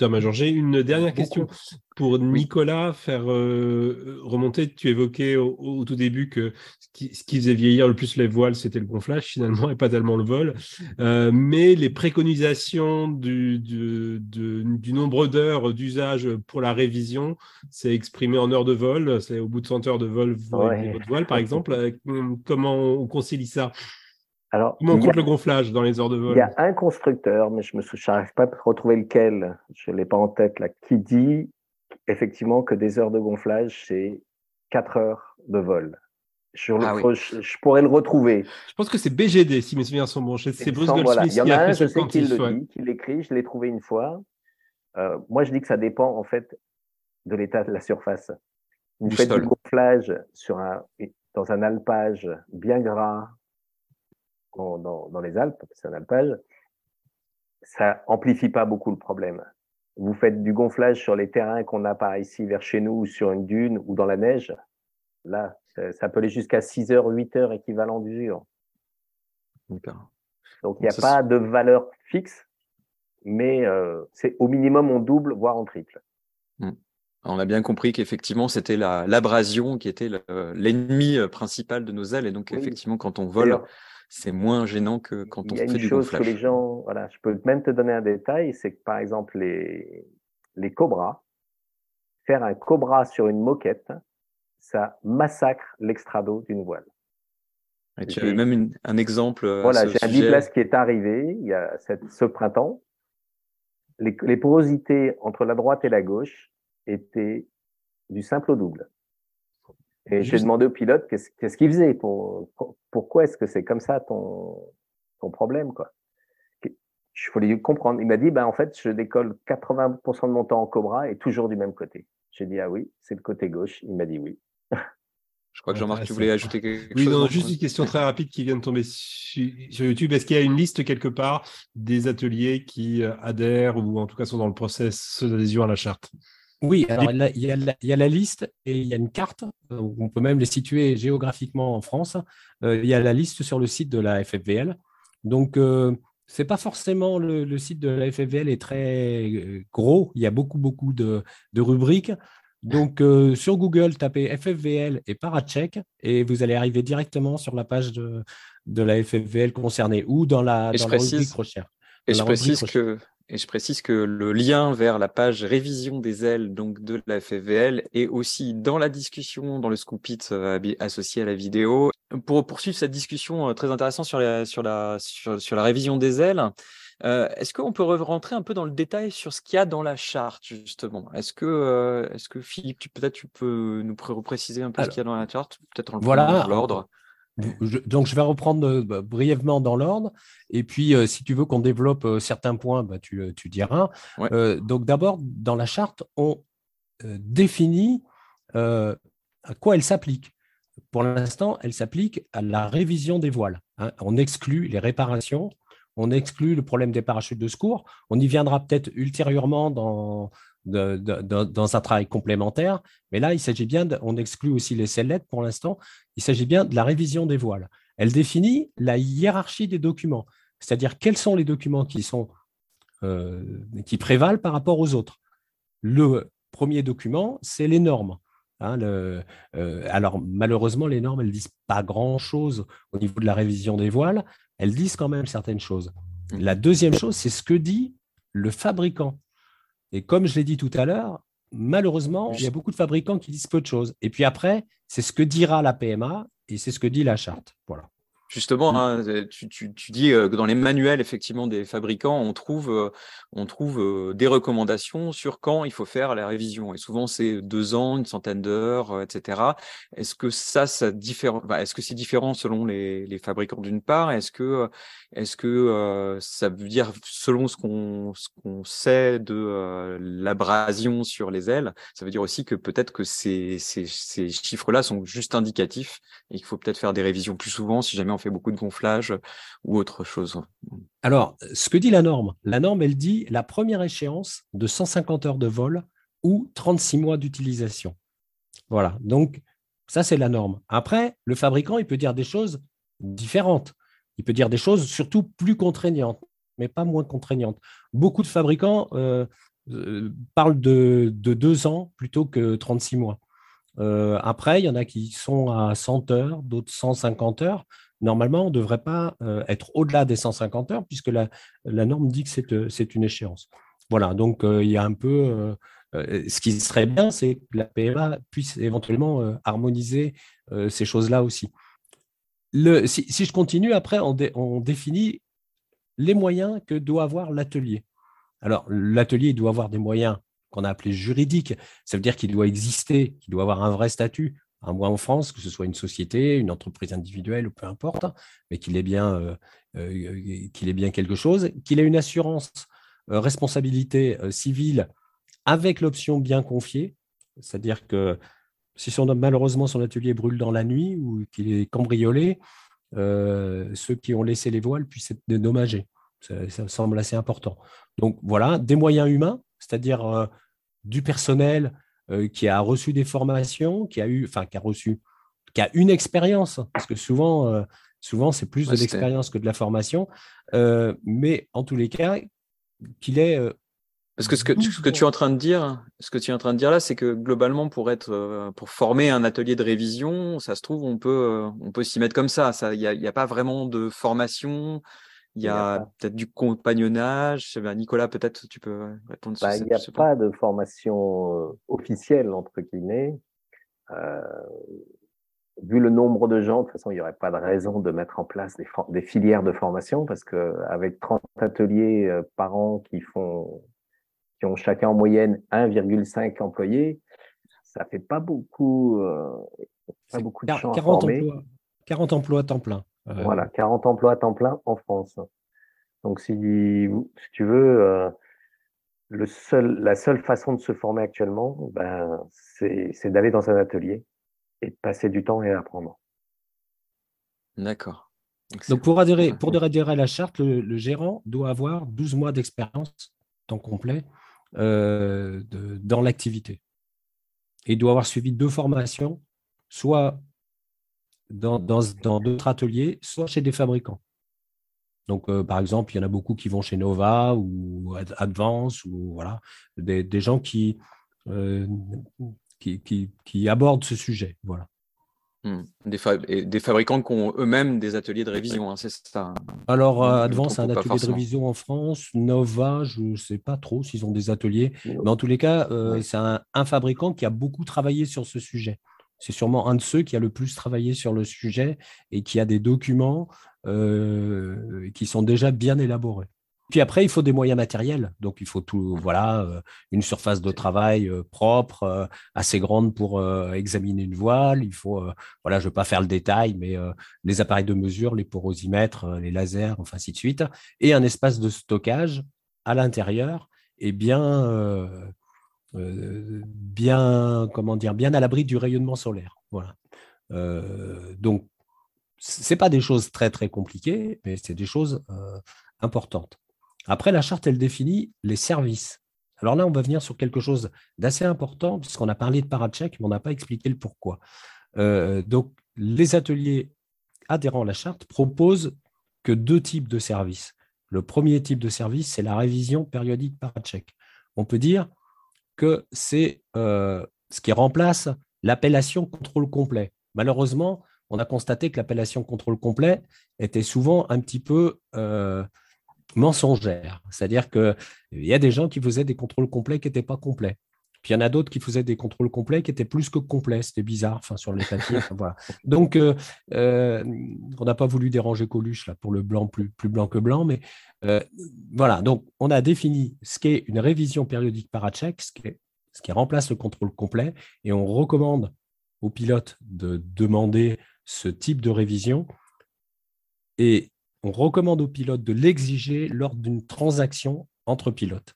Thomas Georget. Une dernière question pour Nicolas, faire euh, remonter. Tu évoquais au, tout début que ce qui, ce qui, faisait vieillir le plus les voiles, c'était le gonflage finalement et pas tellement le vol. Euh, mais les préconisations du, du, du nombre d'heures d'usage pour la révision, c'est exprimé en heures de vol. C'est au bout de 100 heures de vol, ouais. votre voile, par exemple. Euh, comment on concilie ça? Alors, Comment on compte le gonflage dans les heures de vol Il y a un constructeur, mais je ne n'arrive pas à retrouver lequel, je ne l'ai pas en tête là, qui dit effectivement que des heures de gonflage, c'est 4 heures de vol. Je, ah je, pourrais le retrouver. Je pense que c'est BGD, si mes souvenirs sont bons. C'est Bruce Goldsmith Il y en a, un, je sais qu'il le dit, qu'il l'écrit, je l'ai trouvé une fois. Euh, moi, je dis que ça dépend en fait de l'état de la surface. Vous faites du gonflage sur un, dans un alpage bien gras, dans, dans, les Alpes, c'est un alpage, ça amplifie pas beaucoup le problème. Vous faites du gonflage sur les terrains qu'on n'a pas ici vers chez nous, sur une dune ou dans la neige, là, ça peut aller jusqu'à 6 heures, 8 heures équivalent d'usure. Donc il n'y a pas de valeur fixe, mais euh, c'est au minimum on double, voire on triple. Hmm. On a bien compris qu'effectivement, c'était l'abrasion qui était l'ennemi euh, principal de nos ailes. Et donc, effectivement, quand on vole, c'est moins gênant que quand on fait du. Il y a une chose que les gens, voilà, je peux même te donner un détail, c'est que par exemple les, les cobras, faire un cobra sur une moquette, ça massacre l'extrado d'une voile. Et tu avais même un exemple. Euh, voilà, j'ai un biplace qui est arrivé il y a ce printemps. Les, les, porosités entre la droite et la gauche étaient du simple au double. Et j'ai demandé au pilote qu'est-ce qu'il faisait pour, pourquoi est-ce que c'est comme ça ton, ton problème, quoi. Je voulais comprendre. Il m'a dit, ben, en fait, je décolle 80% de mon temps en Cobra et toujours du même côté. J'ai dit, ah oui, c'est le côté gauche. Il m'a dit oui. Je crois que Jean-Marc, tu voulais ajouter quelque oui, chose. Non, juste une question très rapide qui vient de tomber sur YouTube. Est-ce qu'il y a une liste quelque part des ateliers qui euh, adhèrent ou en tout cas sont dans le process d'adhésion à la charte? Oui, alors il y, a la, liste et il y a une carte. On peut même les situer géographiquement en France. Euh, il y a la liste sur le site de la FFVL. Donc, euh, c'est pas forcément le, site de la FFVL est très euh, gros. Il y a beaucoup, beaucoup de, rubriques. Donc, euh, sur Google, tapez FFVL et Paracheck et vous allez arriver directement sur la page de, la FFVL concernée ou dans la, dans la rubrique recherche. Et je précise que et je précise que le lien vers la page révision des ailes donc de la FFVL est aussi dans la discussion, dans le scoop it euh, associé à la vidéo. Pour poursuivre cette discussion euh, très intéressante sur la, sur la, sur, la révision des ailes, euh, est-ce qu'on peut rentrer un peu dans le détail sur ce qu'il y a dans la charte, justement? Est-ce que, est-ce que Philippe, peut-être tu peux nous préciser un peu ce qu'il y a dans la charte? Peut-être en voilà, l'ordre donc, je vais reprendre euh, bah, brièvement dans l'ordre. Et puis, euh, si tu veux qu'on développe euh, certains points, bah, tu, diras. donc, d'abord, dans la charte, on définit à quoi elle s'applique. Pour l'instant, elle s'applique à la révision des voiles. Hein. On exclut les réparations, on exclut le problème des parachutes de secours. On y viendra peut-être ultérieurement dans, dans un travail complémentaire. Mais là, il s'agit bien, on exclut aussi les sellettes pour l'instant, il s'agit bien de la révision des voiles. Elle définit la hiérarchie des documents, c'est-à-dire quels sont les documents qui, sont, euh, qui prévalent par rapport aux autres. Le premier document, c'est les normes. Hein, le, euh, alors malheureusement, les normes, elles ne disent pas grand-chose au niveau de la révision des voiles, elles disent quand même certaines choses. Mmh. La deuxième chose, c'est ce que dit le fabricant. Et comme je l'ai dit tout à l'heure, malheureusement, il y a beaucoup de fabricants qui disent peu de choses. Et puis après, c'est ce que dira la PMA et c'est ce que dit la charte. Voilà. Justement, mmh. hein, euh, tu, dis euh, que dans les manuels effectivement des fabricants, on trouve, euh, on trouve des recommandations sur quand il faut faire la révision. Et souvent, c'est deux ans, une centaine d'heures, etc. Est-ce que ça, ça diffère Est-ce que c'est différent selon les, fabricants d'une part? Est-ce que, est-ce que ça veut dire selon ce qu'on, ce qu'on sait de l'abrasion sur les ailes, ça veut dire aussi que peut-être que ces, ces, ces chiffres-là sont juste indicatifs et qu'il faut peut-être faire des révisions plus souvent si jamais on fait beaucoup de gonflage ou autre chose. Alors, ce que dit la norme, la norme, elle dit la première échéance de 150 heures de vol ou 36 mois d'utilisation. Voilà, donc ça, c'est la norme. Après, le fabricant, il peut dire des choses différentes. Il peut dire des choses surtout plus contraignantes, mais pas moins contraignantes. Beaucoup de fabricants euh, parle de, de, deux ans plutôt que 36 mois. après, il y en a qui sont à 100 heures, d'autres 150 heures. Normalement, on ne devrait pas être au-delà des 150 heures puisque la, norme dit que c'est une échéance. Voilà, donc il y a un peu ce qui serait bien, c'est que la PMA puisse éventuellement harmoniser ces choses-là aussi. Si, je continue, après, on, définit les moyens que doit avoir l'atelier. Alors, l'atelier doit avoir des moyens qu'on a appelés juridiques. Ça veut dire qu'il doit exister, qu'il doit avoir un vrai statut, un moins en France, que ce soit une société, une entreprise individuelle ou peu importe, mais qu'il ait, bien, qu'il ait bien quelque chose, qu'il ait une assurance responsabilité civile avec l'option bien confiée, c'est-à-dire que si son, malheureusement son atelier brûle dans la nuit ou qu'il est cambriolé, euh, ceux qui ont laissé les voiles puissent être dédommagés. Ça, semble assez important. Donc voilà, des moyens humains, c'est-à-dire euh, du personnel euh, qui a reçu des formations, qui a eu, enfin qui a reçu, qui a une expérience, parce que souvent, souvent c'est plus de l'expérience que de la formation, mais en tous les cas, qu'il est parce que ce que, ce que tu es en train de dire, ce que tu es en train de dire là, c'est que globalement, pour être, euh, pour former un atelier de révision, ça se trouve, on peut, euh, on peut s'y mettre comme ça. Il n'y a, pas vraiment de formation. Il y a, peut-être du compagnonnage. Nicolas, peut-être tu peux répondre sur bah, Il n'y a pas de formation euh, officielle, entre guillemets. vu le nombre de gens, de toute façon, il n'y aurait pas de raison de mettre en place des, des filières de formation parce qu'avec 30 ateliers par an qui font qui ont chacun en moyenne 1,5 employés, ça fait pas beaucoup, euh, pas beaucoup de gens 40 Emplois, 40 emplois temps plein. Euh, voilà, 40 emplois à temps plein en France. Donc, si, si tu veux, euh, le seul, la seule façon de se former actuellement, ben, c'est d'aller dans un atelier et de passer du temps et apprendre. D'accord. Donc, pour adhérer, pour adhérer à la charte, le, le gérant doit avoir 12 mois d'expérience, temps complet, euh, dans l'activité. Il doit avoir suivi deux formations, soit dans d'autres ateliers, soit chez des fabricants. Donc, euh, par exemple, il y en a beaucoup qui vont chez Nova ou Advance, ou voilà, des, gens qui, euh, qui, qui, qui, abordent ce sujet. Voilà. Hmm. Des, des, fabricants qui ont eux-mêmes des ateliers de révision, hein, c'est ça. Alors, euh, Advance a un atelier de révision en France. Nova, je ne sais pas trop s'ils ont des ateliers. Mais en tous les cas, euh, c'est un, fabricant qui a beaucoup travaillé sur ce sujet. C'est sûrement un de ceux qui a le plus travaillé sur le sujet et qui a des documents euh, qui sont déjà bien élaborés. Puis après, il faut des moyens matériels. Donc, il faut tout, voilà, euh, une surface de travail euh, propre, assez grande pour examiner une voile. Il faut, voilà, je ne veux pas faire le détail, mais les appareils de mesure, les porosimètres, les lasers, enfin, ainsi de suite. Et un espace de stockage à l'intérieur bien, bien, comment dire, bien à l'abri du rayonnement solaire. Voilà. donc, ce n'est pas des choses très, très compliquées, mais c'est des choses importantes. Après, la charte, elle définit les services. Alors là, on va venir sur quelque chose d'assez important, puisqu'on a parlé de paracheck, mais on n'a pas expliqué le pourquoi. Euh, donc, les ateliers adhérents à la charte proposent que deux types de services. Le premier type de service, c'est la révision périodique paracheck. On peut dire c'est euh, ce qui remplace l'appellation contrôle complet. Malheureusement, on a constaté que l'appellation contrôle complet était souvent un petit peu euh, mensongère. C'est-à-dire qu'il y a des gens qui faisaient des contrôles complets qui n'étaient pas complets. Puis il y en a d'autres qui faisaient des contrôles complets qui étaient plus que complets. C'était bizarre, enfin, sur les papiers. Donc, euh, euh, on n'a pas voulu déranger Coluche là, pour le blanc plus, blanc que blanc. Mais euh, voilà, donc on a défini ce qu'est une révision périodique qui, ce qui remplace le contrôle complet. Et on recommande aux pilotes de demander ce type de révision. Et on recommande aux pilotes de l'exiger lors d'une transaction entre pilotes,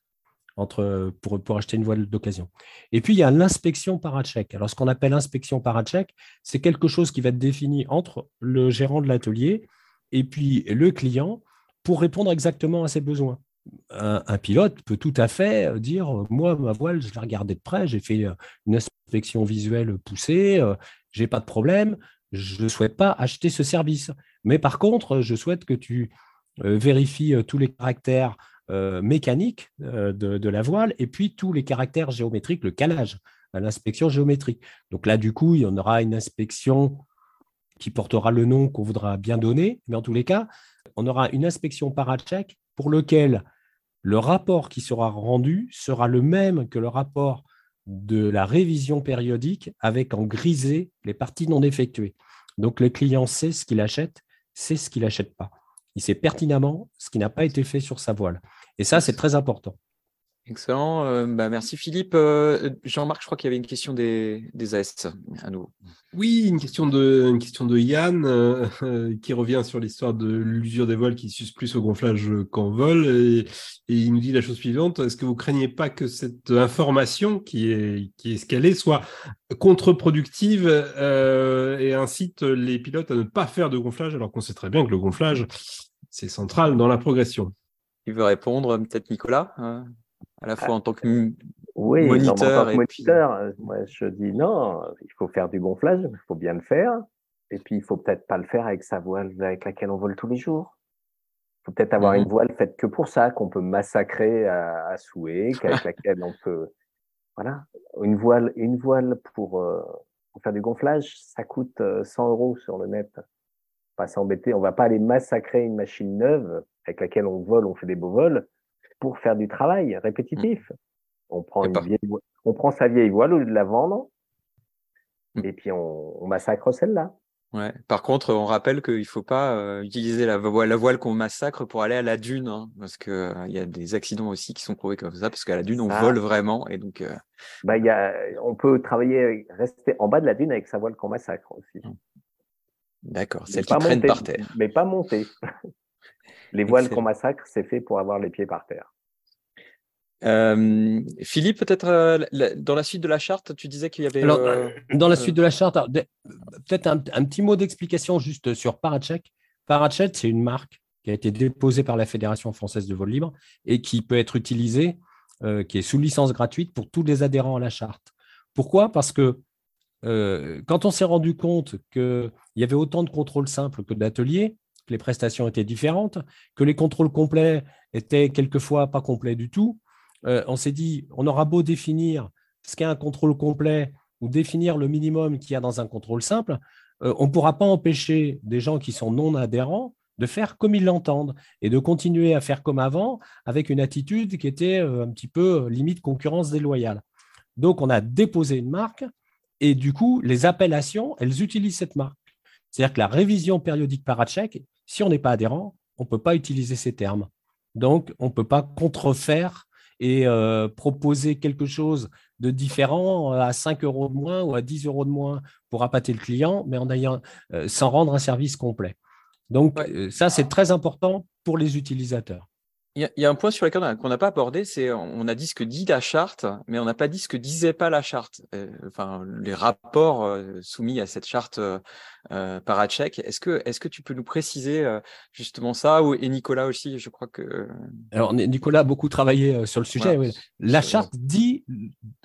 entre, pour, acheter une voile d'occasion. Et puis, il y a l'inspection par-check. Alors, ce qu'on appelle inspection par-check, c'est quelque chose qui va être défini entre le gérant de l'atelier et puis le client pour répondre exactement à ses besoins. Un, pilote peut tout à fait dire Moi, ma voile, je l'ai regardée de près, j'ai fait une inspection visuelle poussée, euh, j'ai pas de problème, je ne souhaite pas acheter ce service. Mais par contre, je souhaite que tu euh, vérifies euh, tous les caractères mécanique de, la voile, et puis tous les caractères géométriques, le calage, l'inspection géométrique. Donc là, du coup, il y en aura une inspection qui portera le nom qu'on voudra bien donner, mais en tous les cas, on aura une inspection paracheck pour lequel le rapport qui sera rendu sera le même que le rapport de la révision périodique avec en grisé les parties non effectuées. Donc le client sait ce qu'il achète, sait ce qu'il n'achète pas. Il sait pertinemment ce qui n'a pas été fait sur sa voile. Et ça, c'est très important. Excellent. Euh, bah, merci Philippe. Euh, Jean-Marc, je crois qu'il y avait une question des, des AS à nouveau. Oui, une question de, une question de Yann euh, qui revient sur l'histoire de l'usure des vols qui s'use plus au gonflage qu'en vol. Et, il nous dit la chose suivante. Est-ce que vous craignez pas que cette information qui est, qui est escalée soit contre-productive et incite les pilotes à ne pas faire de gonflage alors qu'on sait très bien que le gonflage, c'est central dans la progression Il veut répondre, peut-être Nicolas à la fois en tant que oui, moniteur. en moniteur, euh, moi je dis non, il faut faire du gonflage, il faut bien le faire. Et puis il faut peut-être pas le faire avec sa voile avec laquelle on vole tous les jours. Il faut peut-être avoir une mmh voile faite que pour ça, qu'on peut massacrer à, souhait, avec laquelle on peut. Voilà, une voile, une voile pour, euh, pour faire du gonflage, ça coûte 100 euh, euros sur le net. Pas s'embêter, on va pas aller massacrer une machine neuve avec laquelle on vole, on fait des beaux vols pour faire du travail répétitif. Mmh. On prend, une vieille, on prend sa vieille voile au lieu de la vendre mmh. et puis on, massacre celle-là. Ouais. Par contre, on rappelle qu'il ne faut pas euh, utiliser la voile, la voile qu'on massacre pour aller à la dune, hein, parce qu'il euh, y a des accidents aussi qui sont prouvés comme ça, parce qu'à la dune, on vole vraiment. Et donc, euh, bah, y a, on peut travailler, rester en bas de la dune avec sa voile qu'on massacre aussi. D'accord, celle qui traîne par terre. Mais pas monter. Les voiles qu'on massacre, c'est fait pour avoir les pieds par terre. Euh, Philippe, peut-être euh, dans la suite de la charte, tu disais qu'il y avait. Euh, dans la suite de la charte, peut-être un, petit mot d'explication juste sur Paracheck. Paracheck, c'est une marque qui a été déposée par la Fédération française de vol libre et qui peut être utilisée, qui est sous licence gratuite pour tous les adhérents à la charte. Pourquoi? Parce que quand on s'est rendu compte qu'il y avait autant de contrôles simples que d'ateliers, que les prestations étaient différentes, que les contrôles complets étaient quelquefois pas complets du tout. Euh, on s'est dit, on aura beau définir ce qu'est un contrôle complet ou définir le minimum qu'il y a dans un contrôle simple, euh, on ne pourra pas empêcher des gens qui sont non adhérents de faire comme ils l'entendent et de continuer à faire comme avant avec une attitude qui était euh, un petit peu limite concurrence déloyale. Donc, on a déposé une marque et du coup, les appellations, elles utilisent cette marque. C'est-à-dire que la révision périodique Parachek, si on n'est pas adhérent, on ne peut pas utiliser ces termes. Donc, on ne peut pas contrefaire et euh, proposer quelque chose de différent à 5 euros de moins ou à 10 euros de moins pour appâter le client, mais en ayant, euh, sans rendre un service complet. Donc, euh, ça, c'est très important pour les utilisateurs. Il y, a un point sur lequel on n'a pas abordé, c'est on a dit ce que dit la charte, mais on n'a pas dit ce que disait pas la charte. Euh, enfin, les rapports euh, soumis à cette charte euh, euh Parachek. Est-ce que, est-ce que tu peux nous préciser justement ça Et Nicolas aussi, je crois que. Alors Nicolas a beaucoup travaillé sur le sujet. La charte dit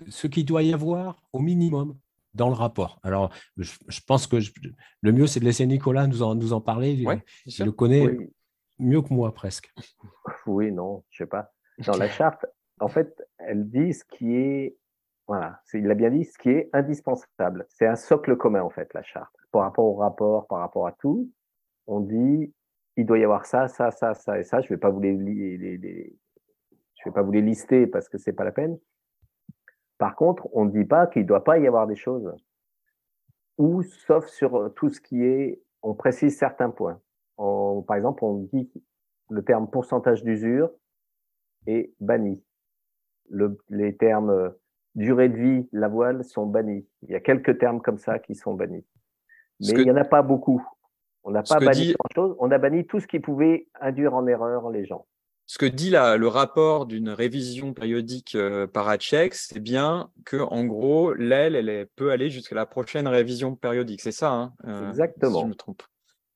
ce qu'il doit y avoir au minimum dans le rapport. Alors, je, pense que le mieux, c'est de laisser Nicolas nous en, nous en parler. il, le connaît mieux que moi presque. Oui, non, je sais pas. Dans la charte, en fait, elle dit ce qui est, voilà, il l'a bien dit, ce qui est indispensable. C'est un socle commun, en fait, la charte. Par rapport au rapport, par rapport à tout, on dit, il doit y avoir ça, ça, ça, ça et ça. Je vais pas vous les, je vais pas vous les lister parce que c'est pas la peine. Par contre, on ne dit pas qu'il ne doit pas y avoir des choses. Ou sauf sur tout ce qui est, on précise certains points par exemple, on dit le terme pourcentage d'usure est banni. les termes euh, durée de vie, la voile sont bannis. Il y a quelques termes comme ça qui sont bannis. Mais il n'y en a pas beaucoup. On n'a pas banni grand-chose. On a banni tout ce qui pouvait induire en erreur les gens. Ce que dit le rapport d'une révision périodique euh, par c'est bien que en gros, l'aile, elle, peut aller jusqu'à la prochaine révision périodique. C'est ça, hein, euh, Exactement. Si je me trompe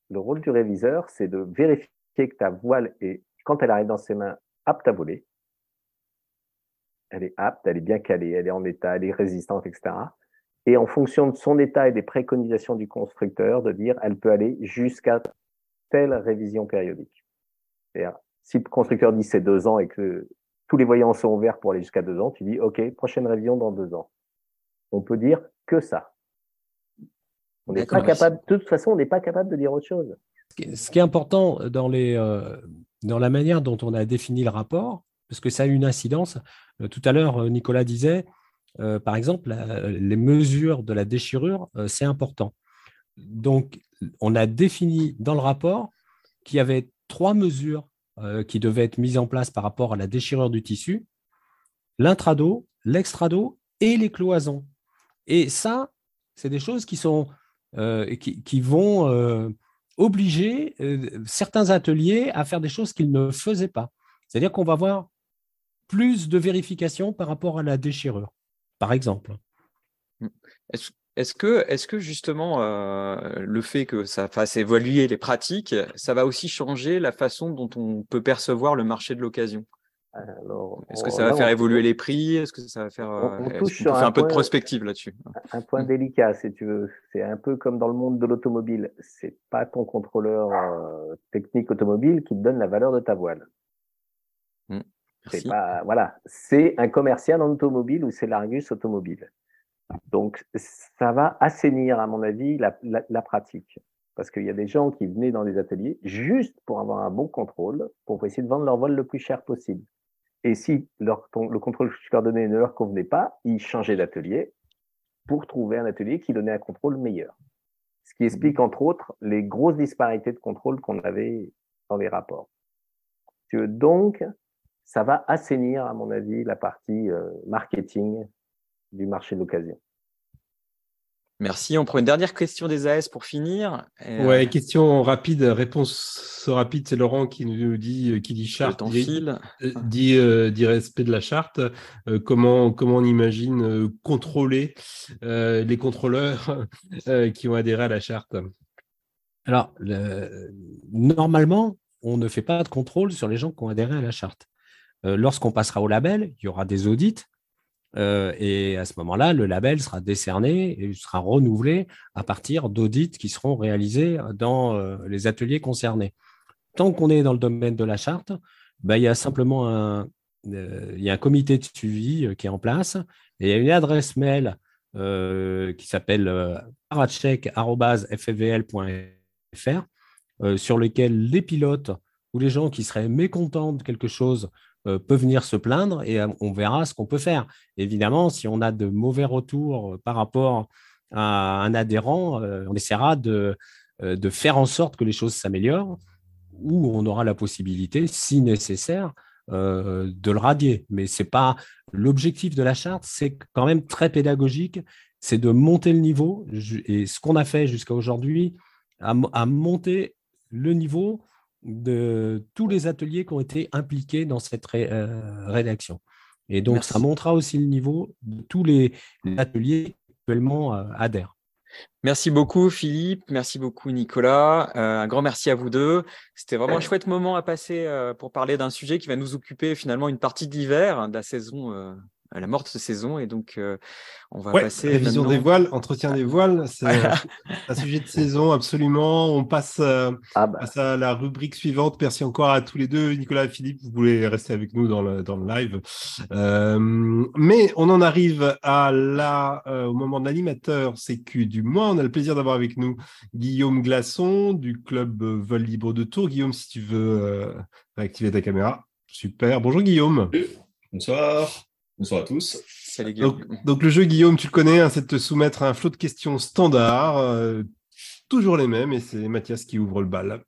le rôle du réviseur, c'est de vérifier que ta voile est, quand elle arrive dans ses mains, apte à voler. Elle est apte, elle est bien calée, elle est en état, elle est résistante, etc. Et en fonction de son état et des préconisations du constructeur, de dire elle peut aller jusqu'à telle révision périodique. Si le constructeur dit c'est deux ans et que tous les voyants sont ouverts pour aller jusqu'à deux ans, tu dis OK, prochaine révision dans deux ans. On peut dire que ça. On n'est pas capable, de toute façon, on n'est pas capable de dire autre chose. Ce qui est important dans, les, euh, dans la manière dont on a défini le rapport, parce que ça a une incidence. Euh, tout à l'heure, euh, Nicolas disait, par exemple, les mesures de la déchirure, c'est important. Donc, on a défini dans le rapport qu'il y avait trois mesures qui devaient être mises en place par rapport à la déchirure du tissu, l'intrado, l'extrado et les cloisons. Et ça, c'est des choses qui sont euh, qui, vont euh, obliger euh, certains ateliers à faire des choses qu'ils ne faisaient pas. C'est-à-dire qu'on va avoir plus de vérifications par rapport à la déchirure, par exemple. Est-ce que, est que justement le fait que ça fasse évoluer les pratiques, ça va aussi changer la façon dont on peut percevoir le marché de l'occasion? Est-ce que ça va faire évoluer les prix? Est-ce que ça va faire, on, touche un, peu de prospective là-dessus? Un point délicat, si tu veux. C'est un peu comme dans le monde de l'automobile. C'est pas ton contrôleur euh, technique automobile qui te donne la valeur de ta voile. Mmh, c'est pas, voilà, c'est un commercial en automobile ou c'est l'Argus automobile. Donc, ça va assainir, à mon avis, la, la pratique. Parce qu'il y a des gens qui venaient dans des ateliers juste pour avoir un bon contrôle, pour essayer de vendre leur vol le plus cher possible. Et si leur, le contrôle que je leur donnais ne leur convenait pas, ils changeaient d'atelier pour trouver un atelier qui donnait un contrôle meilleur. Ce qui explique entre autres les grosses disparités de contrôle qu'on avait dans les rapports. Donc, ça va assainir, à mon avis, la partie euh, marketing du marché de l'occasion. Merci. On prend une dernière question des AS pour finir. Ouais, euh, question rapide, réponse rapide, c'est Laurent qui nous dit, qui dit charte, dit, euh, dit, euh, dit, respect de la charte. comment, comment on imagine contrôler les contrôleurs qui ont adhéré à la charte? Alors, normalement, on ne fait pas de contrôle sur les gens qui ont adhéré à la charte. Lorsqu'on passera au label, il y aura des audits euh, et à ce moment-là, le label sera décerné et sera renouvelé à partir d'audits qui seront réalisés dans euh, les ateliers concernés. Tant qu'on est dans le domaine de la charte, ben, il y a simplement un, euh, il y a un comité de suivi qui est en place et il y a une adresse mail qui s'appelle parachek.fvl.fr sur lequel les pilotes ou les gens qui seraient mécontents de quelque chose peut venir se plaindre et euh, on verra ce qu'on peut faire. Évidemment, si on a de mauvais retours euh, par rapport à un adhérent, on essaiera de, de faire en sorte que les choses s'améliorent ou on aura la possibilité, si nécessaire, de le radier. Mais c'est pas l'objectif de la charte, c'est quand même très pédagogique, c'est de monter le niveau. Et ce qu'on a fait jusqu'à aujourd'hui, à, monter le niveau de tous les ateliers qui ont été impliqués dans cette euh, rédaction. Et donc, ça montrera aussi le niveau de tous les, ateliers qui actuellement euh, adhèrent. Merci beaucoup Philippe, merci beaucoup Nicolas, euh, un grand merci à vous deux. C'était vraiment un chouette moment à passer pour parler d'un sujet qui va nous occuper finalement une partie de l'hiver, de la saison à la morte saison. Et donc, euh, on va passer. Révision des voiles, entretien des voiles, c'est un sujet de saison, absolument. On passe, euh, ah bah. à la rubrique suivante. Merci encore à tous les deux. Nicolas et Philippe, vous voulez rester avec nous dans le, dans le live. Euh, mais on en arrive à la, au moment de l'animateur sécu du mois. On a le plaisir d'avoir avec nous Guillaume Glasson du club Vol Libre de Tours. Guillaume, si tu veux réactiver ta caméra. Super. Bonjour Guillaume. Bonsoir. Bonsoir à tous. Salut Donc, le jeu Guillaume, tu le connais, hein, c'est de te soumettre à un flot de questions standards, euh, toujours les mêmes, et c'est Mathias qui ouvre le bal.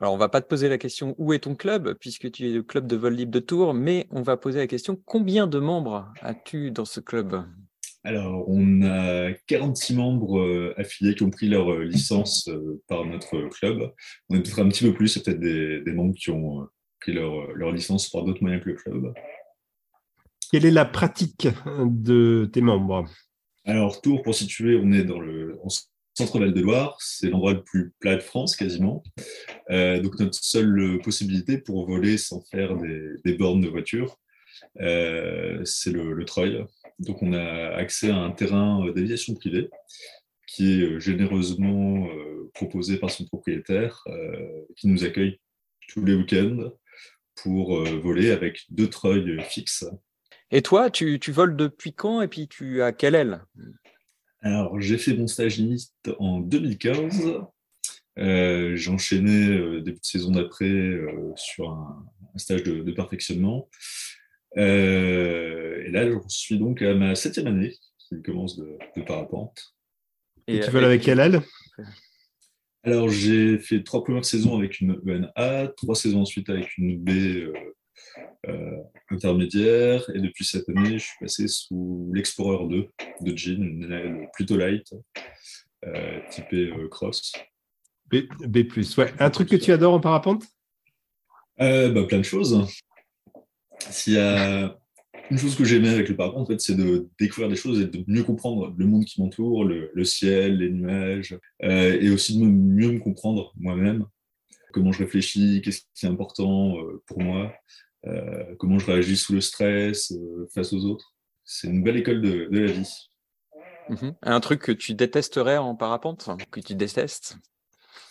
Alors on va pas te poser la question où est ton club, puisque tu es le club de vol libre de Tours, mais on va poser la question combien de membres as-tu dans ce club? Alors, on a 46 membres euh, affiliés qui ont pris leur euh, licence par notre club. On est peut-être un petit peu plus, c'est peut-être des, membres qui ont pris leur, leur licence par d'autres moyens que le club. Quelle est la pratique de tes membres? Alors, Tours, pour situer, on est dans le centre-val de Loire. C'est l'endroit le plus plat de France, quasiment. Euh, donc, notre seule possibilité pour voler sans faire des, bornes de voiture, euh, c'est le, le. Donc, on a accès à un terrain d'aviation privée qui est généreusement euh, proposé par son propriétaire, qui nous accueille tous les week-ends pour voler avec deux treuils fixes. Et toi, tu, tu voles depuis quand et puis tu as quelle aile? Alors, j'ai fait mon stage en 2015. Euh, j'ai enchaîné euh, début de saison d'après euh, sur un, stage de, perfectionnement. et là, je suis donc à ma septième année qui commence de, parapente. Et, tu voles avec quelle aile? Alors, j'ai fait trois premières saisons avec une ENA, trois saisons ensuite avec une B euh, intermédiaire. Et depuis cette année, je suis passé sous l'Explorer 2 de Jean, une aile plutôt light, euh, typée euh, cross. B, B+, ouais. Un truc que tu adores en parapente? Bah, Plein de choses. S'il y a une chose que j'aimais avec le parapente, en fait, c'est de découvrir des choses et de mieux comprendre le monde qui m'entoure, le, ciel, les nuages, et aussi de mieux me comprendre moi-même, comment je réfléchis, qu'est-ce qui est important pour moi, euh, comment je réagis sous le stress, euh, face aux autres. C'est une belle école de, la vie. Mhm. Un truc que tu détesterais en parapente, que tu détestes?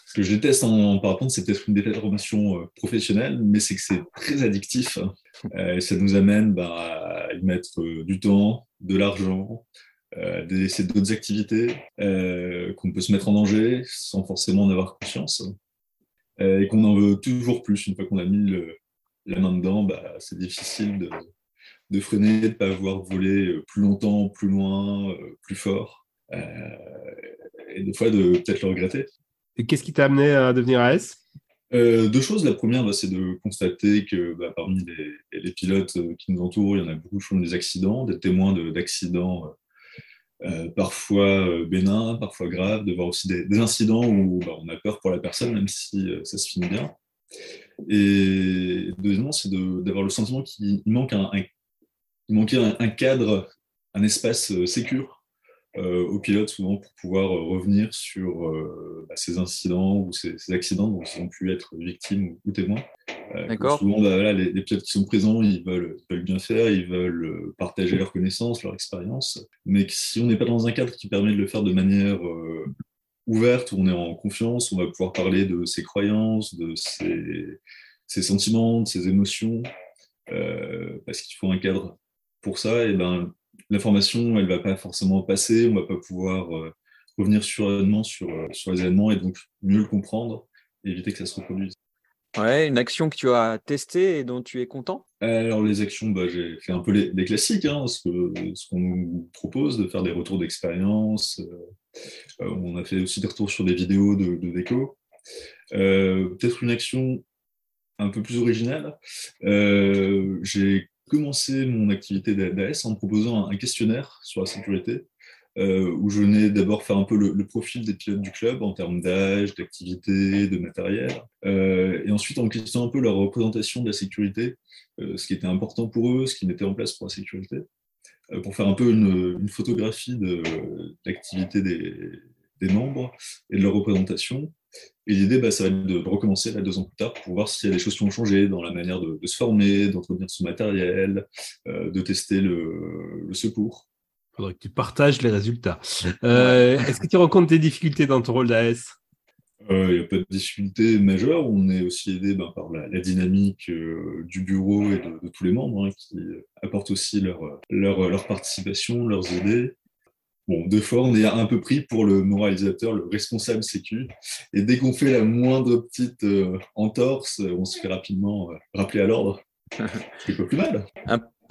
Ce que je déteste en, parapente, c'est peut-être une déformation euh, professionnelle, mais c'est que c'est très addictif. et ça nous amène bah, à y mettre du temps, de l'argent, euh, d'essayer d'autres activités, qu'on peut se mettre en danger sans forcément en avoir conscience, et qu'on en veut toujours plus une fois qu'on a mis le, la main dedans, bah, c'est difficile de, de, freiner, de ne pas voir voler euh, plus longtemps, plus loin, euh, plus fort. Euh, et des fois, de peut-être le regretter. Et qu'est-ce qui t'a amené à devenir AS deux choses. La première, bah, c'est de constater que bah, parmi les, pilotes qui nous entourent, il y en a beaucoup qui font des accidents, des témoins d'accidents parfois bénins, parfois graves, de voir aussi des, des incidents où bah, on a peur pour la personne, même si ça se finit bien. Et deuxièmement, c'est d'avoir le sentiment qu'il manque un, manquait un, cadre, un espace euh, sécure euh, aux pilotes souvent pour pouvoir euh, revenir sur bah, ces incidents ou ces, accidents dont ils ont pu être victimes ou, témoins. D'accord. Souvent, bah, les, pilotes qui sont présents, ils veulent, veulent, bien faire, ils veulent partager leurs connaissances, leur expérience, mais si on n'est pas dans un cadre qui permet de le faire de manière ouverte, où on est en confiance, on va pouvoir parler de ses croyances, de ses, sentiments, de ses émotions, euh, parce qu'il faut un cadre pour ça, et ben l'information, elle va pas forcément passer, on va pas pouvoir euh, revenir sereinement sur, euh, sur les événements et donc mieux le comprendre et éviter que ça se reproduise. Ouais, une action que tu as testée et dont tu es content? Alors les actions, bah, j'ai fait un peu les, classiques, hein, ce, qu'on nous propose, de faire des retours d'expérience. Euh, on a fait aussi des retours sur des vidéos de, déco. Euh, peut-être une action un peu plus originale. Euh, j'ai commencé mon activité d'AS en proposant un questionnaire sur la sécurité euh, où je venais d'abord faire un peu le, profil des pilotes du club en termes d'âge, d'activité, de matériel, euh, et ensuite en questionnant un peu leur représentation de la sécurité, euh, ce qui était important pour eux, ce qui mettait en place pour la sécurité, pour faire un peu une, photographie de, l'activité des, membres et de leur représentation. Et l'idée, bah, ça va être de, recommencer là, deux ans plus tard pour voir s'il y a des choses qui ont changé dans la manière de, se former, d'entretenir son matériel, de tester le secours. Il faudrait que tu partages les résultats. Euh, est-ce que tu rencontres des difficultés dans ton rôle d'AS Il n'y euh, a pas de difficultés majeures. On est aussi aidé ben, par la, dynamique euh, du bureau et de, tous les membres hein, qui apportent aussi leur, leur, leur, participation, leurs idées. Bon, deux fois, on est un peu pris pour le moralisateur, le responsable sécu. Et dès qu'on fait la moindre petite entorse, on se fait rapidement rappeler à l'ordre. C'est pas plus mal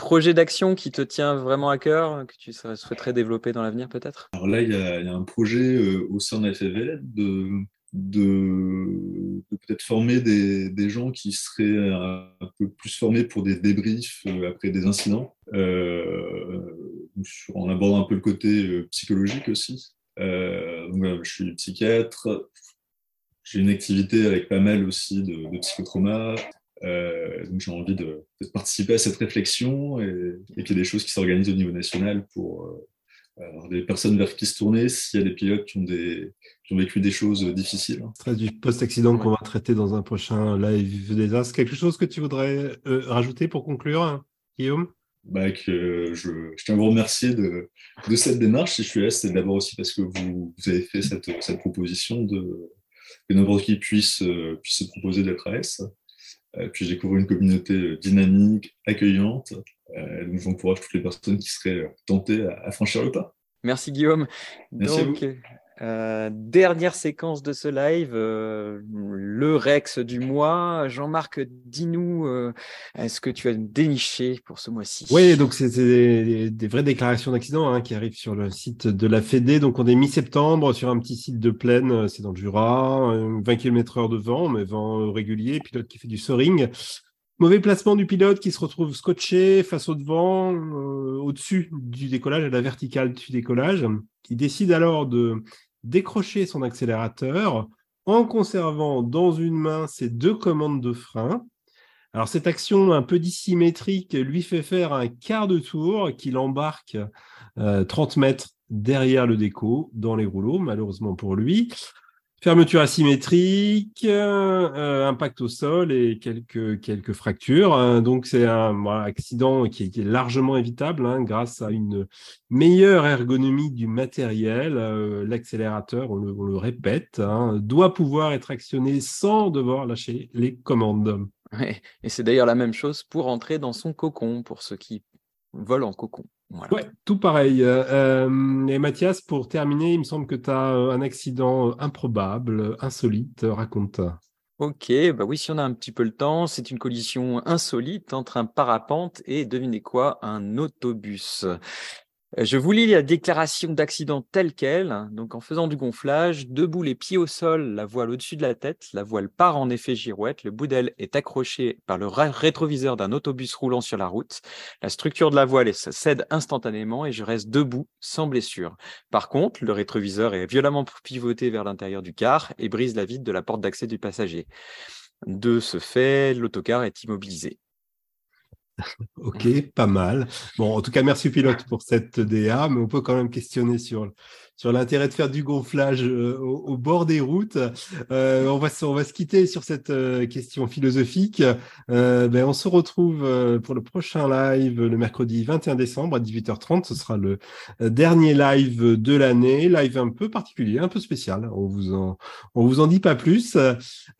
projet d'action qui te tient vraiment à cœur, que tu souhaiterais développer dans l'avenir peut-être? Alors là, il y, a, un projet euh, au sein de la de, peut-être former des, gens qui seraient un, peu plus formés pour des débriefs euh, après des incidents, euh, en abordant un peu le côté psychologique aussi. je suis psychiatre, j'ai une activité avec pas mal aussi de, de psychotrauma. Euh, donc j'ai envie de, participer à cette réflexion et, qu'il y ait des choses qui s'organisent au niveau national pour euh, avoir des personnes vers qui se tourner s'il y a des pilotes qui ont, des, qui ont vécu des choses difficiles. Stress du post-accident qu'on va traiter dans un prochain live des As. Quelque chose que tu voudrais euh, rajouter pour conclure, Guillaume? Bah, que je, je, tiens à vous remercier de, de cette démarche. Si je suis là, c'est d'abord aussi parce que vous, vous avez fait cette, cette proposition de que n'importe qui puisse, puisse se proposer d'être AS. Puis j'ai découvert une communauté dynamique, accueillante. donc j'encourage toutes les personnes qui seraient tentées à, franchir le pas. Merci Guillaume. Merci donc, euh, dernière séquence de ce live, euh, le Rex du mois. Jean-Marc, dis-nous, euh, est-ce que tu as déniché pour ce mois-ci? Oui, donc c'est des, vraies déclarations d'accident hein, qui arrivent sur le site de la Fédé. Donc on est mi-septembre sur un petit site de plaine, c'est dans le Jura, 20 km heure de vent, mais vent régulier, pilote qui fait du soaring. Mauvais placement du pilote qui se retrouve scotché face au devant, au-dessus du décollage, à la verticale du décollage. qui décide alors de décrocher son accélérateur en conservant dans une main ses deux commandes de frein. Alors cette action un peu dissymétrique lui fait faire un quart de tour qu'il embarque 30 euh, mètres derrière le déco dans les rouleaux, malheureusement pour lui. Fermeture asymétrique, euh, impact au sol et quelques, quelques fractures. Hein. Donc c'est un accident qui est, largement évitable hein, grâce à une meilleure ergonomie du matériel. Euh, l'accélérateur, on, le, répète, hein, doit pouvoir être actionné sans devoir lâcher les commandes. et c'est d'ailleurs la même chose pour entrer dans son cocon, pour ceux qui volent en cocon. Ouais, tout pareil. Euh, euh, et Mathias, pour terminer, il me semble que tu as euh, un accident improbable, insolite. Raconte. Ok, bah oui, si on a un petit peu le temps, c'est une collision insolite entre un parapente et, devinez quoi, un autobus. Euh, je vous lis la déclaration d'accident telle qu'elle. Donc, en faisant du gonflage, debout les pieds au sol, la voile au-dessus de la tête, la voile part en effet girouette, le bout d'aile est accroché par le rétroviseur d'un autobus roulant sur la route. La structure de la voile cède instantanément et je reste debout sans blessure. Par contre, le rétroviseur est violemment pivoté vers l'intérieur du car et brise la vitre de la porte d'accès du passager. De ce fait, l'autocar est immobilisé. Ok, pas mal. Bon, en tout cas, merci pilote pour cette DA, mais on peut quand même questionner sur sur l'intérêt de faire du gonflage euh, au, bord des routes. Euh, on, va, on se quitter sur cette euh, question philosophique. Ben, on se retrouve pour le prochain live le mercredi 21 décembre à 18h30. Ce sera le dernier live de l'année, live un peu particulier, un peu spécial. On vous en, on vous en dit pas plus.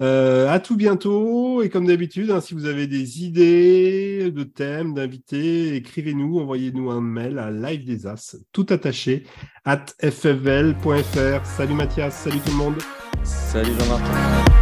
à tout bientôt et comme d'habitude, hein, si vous avez des idées de thèmes, d'invités, écrivez-nous, envoyez-nous un mail à live des as, tout attaché at ffl.fr. Salut Mathias, salut tout le monde. Salut Jean-Marc.